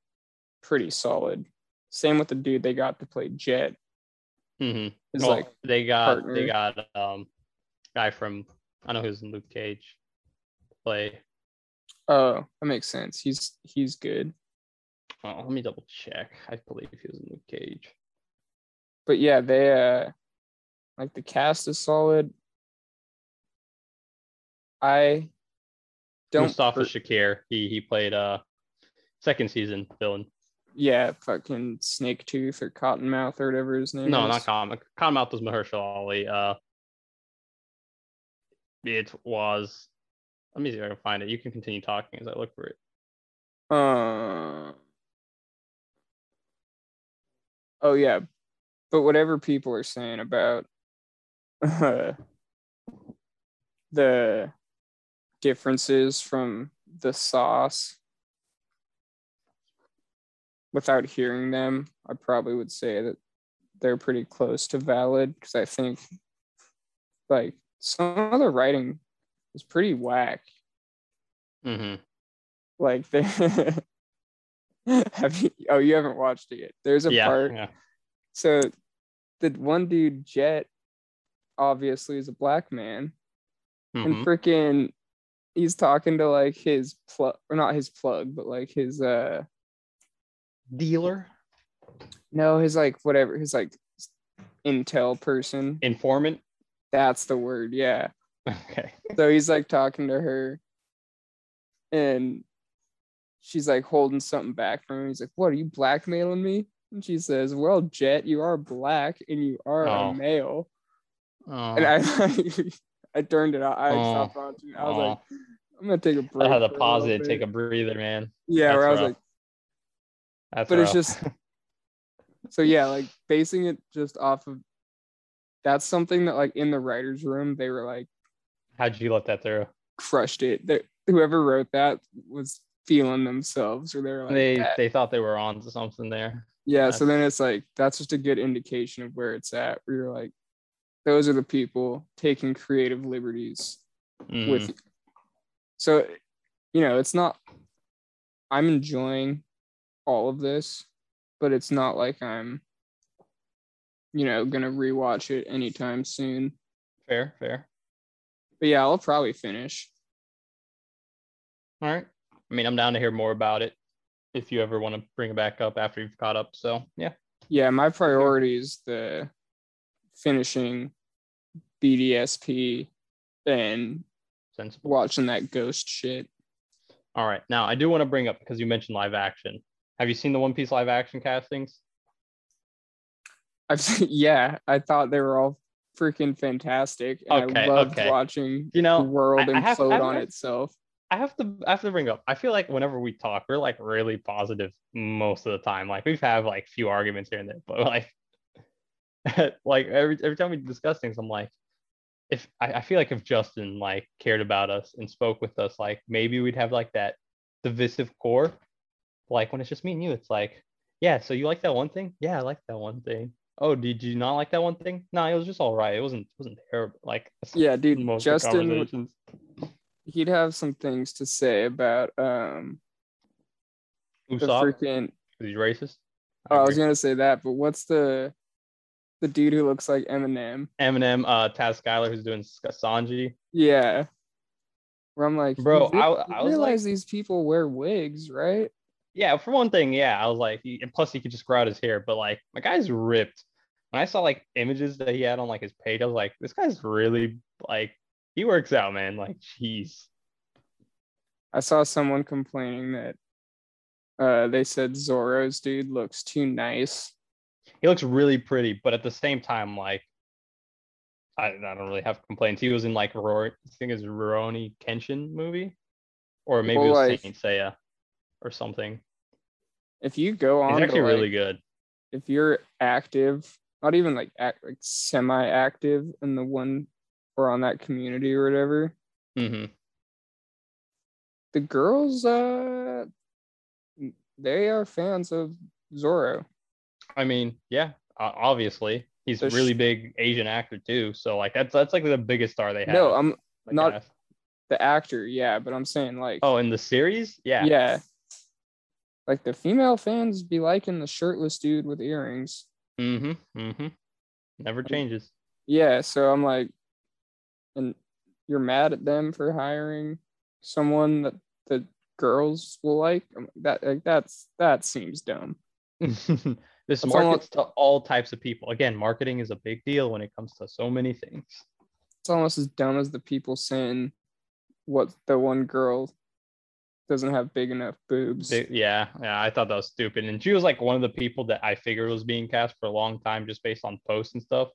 pretty solid. Same with the dude they got to play jet. Hmm is Well, like they got they got um guy from I know who's in Luke Cage play. oh that makes sense. He's he's good. Oh, let me double check. I believe he was in Luke Cage. but yeah they uh like the cast is solid. I don't Mustafa Shakir. He he played uh second season villain. yeah fucking snake tooth or cottonmouth or whatever his name No, is not Comic. Cottonmouth was Mahershala Ali. Uh, it was. Let me see if I can find it. You can continue talking as I look for it. Uh, oh yeah, but whatever people are saying about uh, the differences from the sauce, without hearing them, I probably would say that they're pretty close to valid because I think like some of the writing is pretty whack Mm-hmm. like they have you oh you haven't watched it yet there's a Yeah, part yeah. so the one dude jet obviously is a black man mhm. and freaking he's talking to like his plug or not his plug but like his uh Dealer, no his like whatever his like intel person. Informant. that's the word yeah. Okay. so he's like talking to her and she's like holding something back from him. He's like what are you blackmailing me? And she says well jet you are black and you are Oh. a male. Oh, and i i turned it off i Oh. stopped watching it. i was oh. like i'm gonna take a break I had to pause it, take a breather, man. yeah That's where i was like That's but it's just so yeah like basing it just off of that's something that like in the writers room they were like How'd you let that through? crushed it that whoever wrote that was feeling themselves or they're like they "Yeah." they thought they were on to something there. Yeah, so then it's like that's just a good indication of where it's at. Where you're like, those are the people taking creative liberties Mm, with. So, you know, it's not. I'm enjoying all of this, but it's not like I'm, you know, gonna rewatch it anytime soon. fair, fair. But yeah, I'll probably finish. All right. I mean, I'm down to hear more about it if you ever want to bring it back up after you've caught up. So yeah. Yeah, my priority is the finishing BDSP and Sensible. watching that ghost shit. All right. Now I do want to bring up because you mentioned live action. Have you seen the One Piece live action castings? I've seen, yeah, I thought they were all freaking fantastic. And Okay, I loved okay. watching You know, the world I- I implode have- on itself. I have to I have to bring up. I feel like whenever we talk, we're like really positive most of the time. Like we've had like few arguments here and there, but like like every every time we discuss things, I'm like, if I, I feel like if Justin like cared about us and spoke with us, like maybe we'd have like that divisive core. Like when it's just me and you, it's like, yeah, so you like that one thing? Yeah, I like that one thing. Oh, did you not like that one thing? No, it was just all right. It wasn't it wasn't terrible. Like Yeah, dude, most Justin, he'd have some things to say about um the Usopp, freaking. he's racist. Oh, I was gonna say that, but what's the the dude who looks like Eminem? Eminem, uh, Taz Skylar, who's doing Sanji. Yeah. Where I'm like, Bro, I- I realize these people wear wigs, right? Yeah, for one thing, yeah, I was like, he, and plus he could just grow out his hair, but like, my guy's ripped. When I saw like images that he had on like his page, I was like, this guy's really like, he works out, man. Like, jeez. I saw someone complaining that uh they said Zoro's dude looks too nice. He looks really pretty, but at the same time, like, I, I don't really have complaints. He was in like Rory, I think it's Rurouni Kenshin movie, or maybe Well, it was like- Saint Seiya or something. If you go on He's to, actually really good. if you're active, not even like act like semi-active in the one or on that community or whatever, Mm-hmm. the girls uh they are fans of Zoro. I mean, yeah, obviously he's a really big Asian actor too. So like that's that's like the biggest star they have. No, I'm like, not- the actor, yeah, but I'm saying like Oh, in the series, yeah. yeah. Like the female fans be liking the shirtless dude with earrings. Mm-hmm. Mm-hmm. Never changes. Yeah, so I'm like, and you're mad at them for hiring someone that the girls will like. I'm- That like that's that seems dumb. this That's markets to all types of people. Again, marketing is a big deal when it comes to so many things. It's almost as dumb as the people saying what the one girl doesn't have big enough boobs. Yeah, yeah, I thought that was stupid. And she was like one of the people that I figured was being cast for a long time just based on posts and stuff.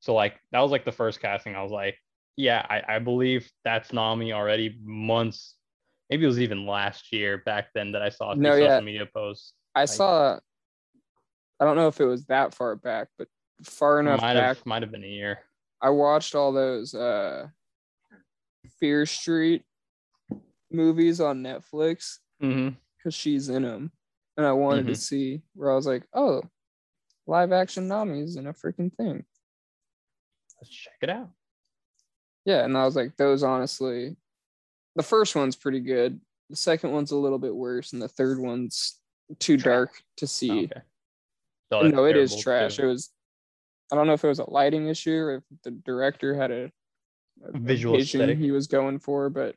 So like that was like the first casting. I was like, yeah, I, I believe that's Nami already months. Maybe it was even last year back then that I saw No, social yeah. media posts. I saw. I don't know if it was that far back, but far enough Might back. have might have been a year. I watched all those uh Fear Street movies on Netflix Mm-hmm. because she's in them, and I wanted to see where I was like, oh, live action Nami's in a freaking thing. Let's check it out. Yeah, and I was like, those honestly, the first one's pretty good. The second one's a little bit worse, and the third one's too dark to see. Okay. No, it is trash. It was. I don't know if it was a lighting issue or if the director had a, a Visual vision aesthetic. he was going for, but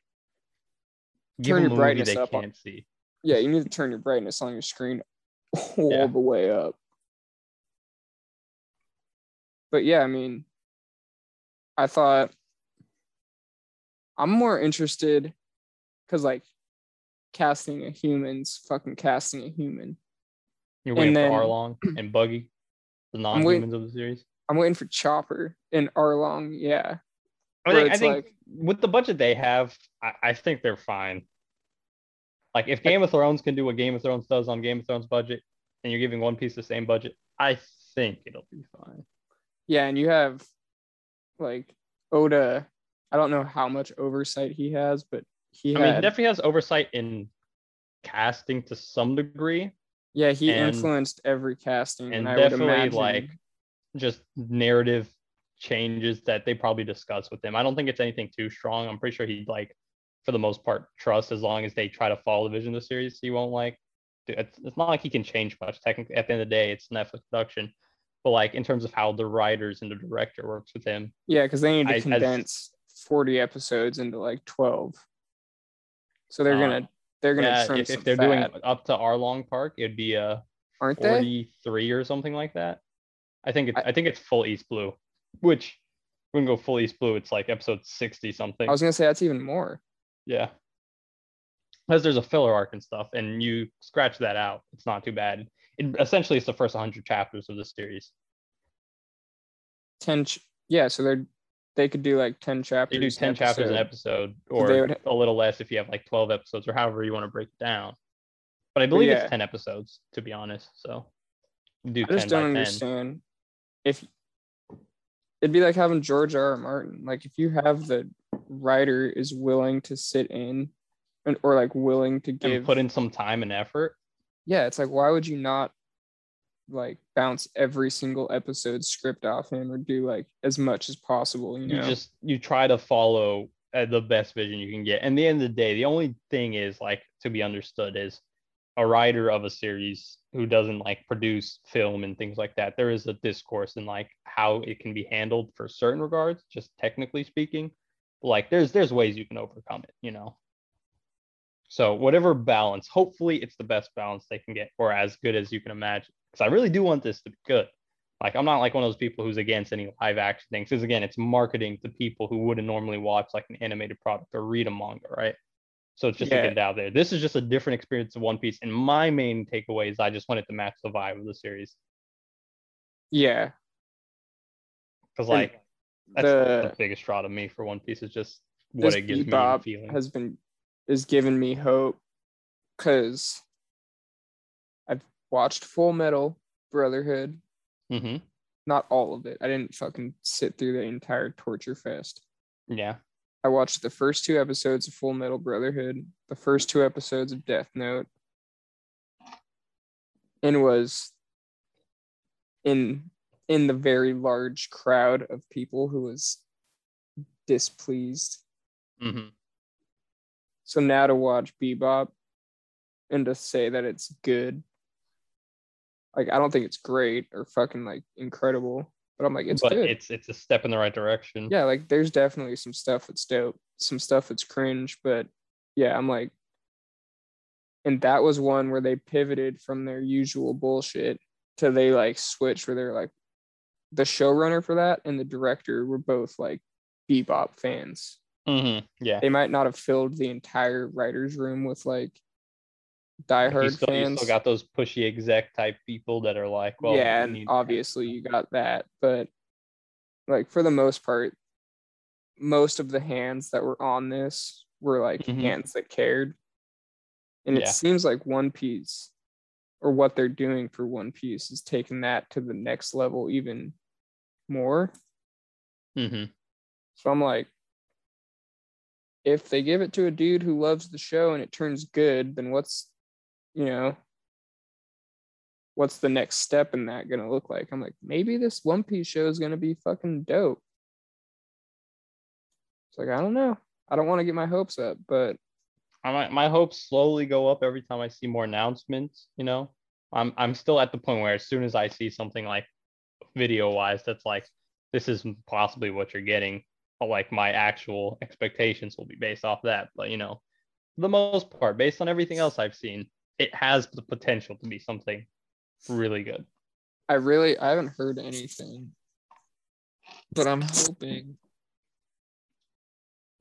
Give turn your brightness they up on- can't see. yeah, you need to turn your brightness on your screen all Yeah. the way up. But yeah, I mean, I thought I'm more interested because like casting a human's fucking casting a human. You're waiting then- for Arlong and Buggy, the wait- non-humans of the series. I'm waiting for Chopper and Arlong. Yeah, I think, I think like- with the budget they have, I, I think they're fine. Like if Game of Thrones can do what Game of Thrones does on Game of Thrones budget, and you're giving One Piece the same budget, I think it'll be fine. yeah, and you have like Oda. I don't know how much oversight he has, but he I mean, he definitely has oversight in casting to some degree, Yeah, he And- influenced every casting, and and, definitely, like, just narrative changes that they probably discuss with him. I don't think it's anything too strong. I'm pretty sure he'd like, for the most part, trust as long as they try to follow the vision of the series. He won't like. It's, it's not like he can change much. Technically, at the end of the day, it's Netflix production. But like in terms of how the writers and the director works with him, yeah, because they need to I- as- condense 40 episodes into like 12. So they're Uh, gonna they're gonna yeah, trim if, if they're fat, doing up to Arlong Park, it'd be a aren't they? 43 or something like that. I think it's I- I, think it's full East Blue, which when we go full East Blue, it's like episode 60 something. I was gonna say that's even more. Yeah. Because there's a filler arc and stuff, and you scratch that out, it's not too bad. It essentially it's the first 100 chapters of the series. 10 ch- yeah, so they're they could do like 10 chapters. You do 10 chapters an episode, or they would- a little less if you have like 12 episodes, or however you want to break it down. But I believe yeah. it's 10 episodes, to be honest. So do I just don't 10. understand if it'd be like having George R. R. Martin. Like if you have the writer is willing to sit in and or like willing to and give put in some time and effort. yeah, it's like why would you not like bounce every single episode script off him or do like as much as possible, you you know? just you try to follow uh, the best vision you can get. And the end of the day the only thing is like to be understood is a writer of a series who doesn't like produce film and things like that there is a discourse in like how it can be handled for certain regards just technically speaking. Like there's there's ways you can overcome it you know? So whatever balance hopefully it's the best balance they can get or as good as you can imagine because i really do want this to be good like I'm not like one of those people who's against any live action things. Because again, it's marketing to people who wouldn't normally watch like an animated product or read a manga, right? So it's just Yeah. to get it out there. This is just a different experience of One Piece. And my main takeaway is I just wanted to match the vibe of the series. yeah. Because And like that's the, the biggest draw to me for One Piece is just what it gives me Bebop feeling. has been is giving me hope because watched Full Metal Brotherhood, hmm not all of it. I didn't fucking sit through the entire torture fest. Yeah. I watched the first two episodes of Full Metal Brotherhood, the first two episodes of Death Note, and was in in the very large crowd of people who was displeased. hmm So now to watch Bebop and to say that it's good, like I don't think it's great or fucking like incredible, but I'm like it's but good. it's it's a step in the right direction. yeah, like there's definitely some stuff that's dope, some stuff that's cringe, but yeah, I'm like, and that was one where they pivoted from their usual bullshit to they like switch where they're like, the showrunner for that and the director were both like Bebop fans. hmm Yeah. They might not have filled the entire writers' room with like You diehard still, you fans. still got those pushy exec type people that are like, well, yeah, and obviously you got that, but like for the most part, most of the hands that were on this were like Mhm. hands that cared. And it seems like One Piece or what they're doing for One Piece is taking that to the next level even more. Mhm. So I'm like, if they give it to a dude who loves the show and it turns good, then what's, you know, what's the next step in that gonna look like? I'm like, maybe this One Piece show is gonna be fucking dope. It's like I don't know. I don't want to get my hopes up, but I my, my hopes slowly go up every time I see more announcements. You know, I'm I'm still at the point where as soon as I see something like video wise that's like this is possibly what you're getting, like my actual expectations will be based off that. But you know, the most part, based on everything else I've seen, it has the potential to be something really good. I really I haven't heard anything. But I'm hoping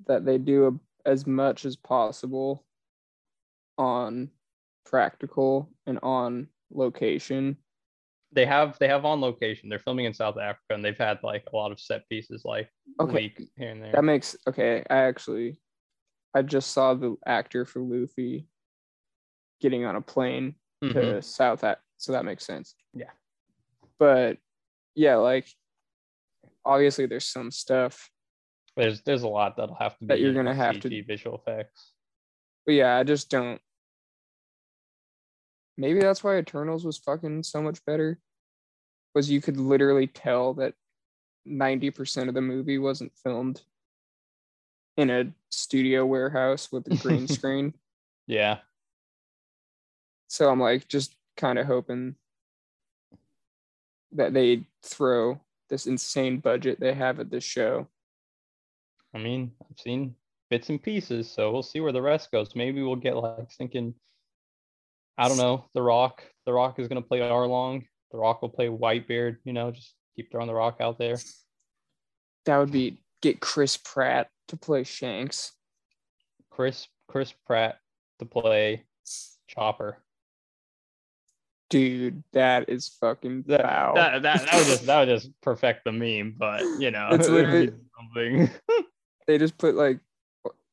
that they do a, as much as possible on practical and on location. They have they have on location. They're filming in South Africa, and they've had like a lot of set pieces like Okay, here and there. that makes okay. I actually I just saw the actor for Luffy getting on a plane Mhm. to South Af- so that makes sense. Yeah. But yeah, like obviously there's some stuff There's there's a lot that'll have to be That you're gonna have to- CG visual effects. but yeah, I just don't maybe that's why Eternals was fucking so much better. Was you could literally tell that 90% of the movie wasn't filmed in a studio warehouse with a green screen. Yeah. So I'm like just kind of hoping that they throw this insane budget they have at this show. I mean, I've seen bits and pieces, so we'll see where the rest goes. Maybe we'll get like thinking, I don't know, The Rock. The Rock is gonna play Arlong. The Rock will play Whitebeard. You know, just keep throwing The Rock out there. That would be get Chris Pratt to play Shanks. Chris Chris Pratt to play Chopper. Dude, that is fucking That, foul. that, that, that would just that would just perfect the meme, but you know, It's it would be literally- something. they just put like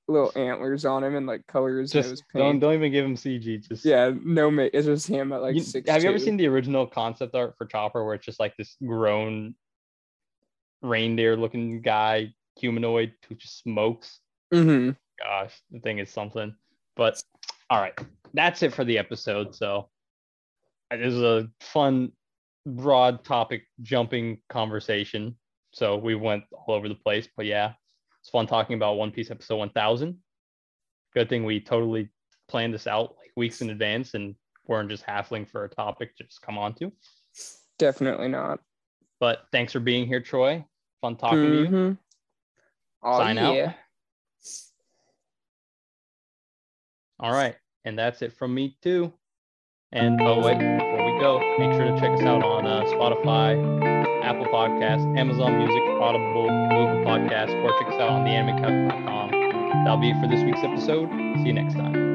little antlers on him and like color his just nose don't don't even give him CG. Just Yeah, no make. It's just him at like You- six. have you ever seen the original concept art for Chopper where it's just like this grown reindeer looking guy, humanoid who just smokes? Mm-hmm. Gosh, the thing is something. But all right, that's it for the episode. So it was a fun, broad topic jumping conversation. So we went all over the place, but yeah, it's fun talking about One Piece episode 1000. Good thing we totally planned this out like weeks in advance and weren't just haffling for a topic to just come on to. Definitely not. But thanks for being here, Troy. Fun talking to you. Mhm. Oh, Sign out. All right. And that's it from me too. And oh wait, before we go, make sure to check us out on uh, Spotify, Apple Podcasts, Amazon Music, Audible, Google Podcasts, or check us out on theanimecouch.com. That'll be it for this week's episode. See you next time.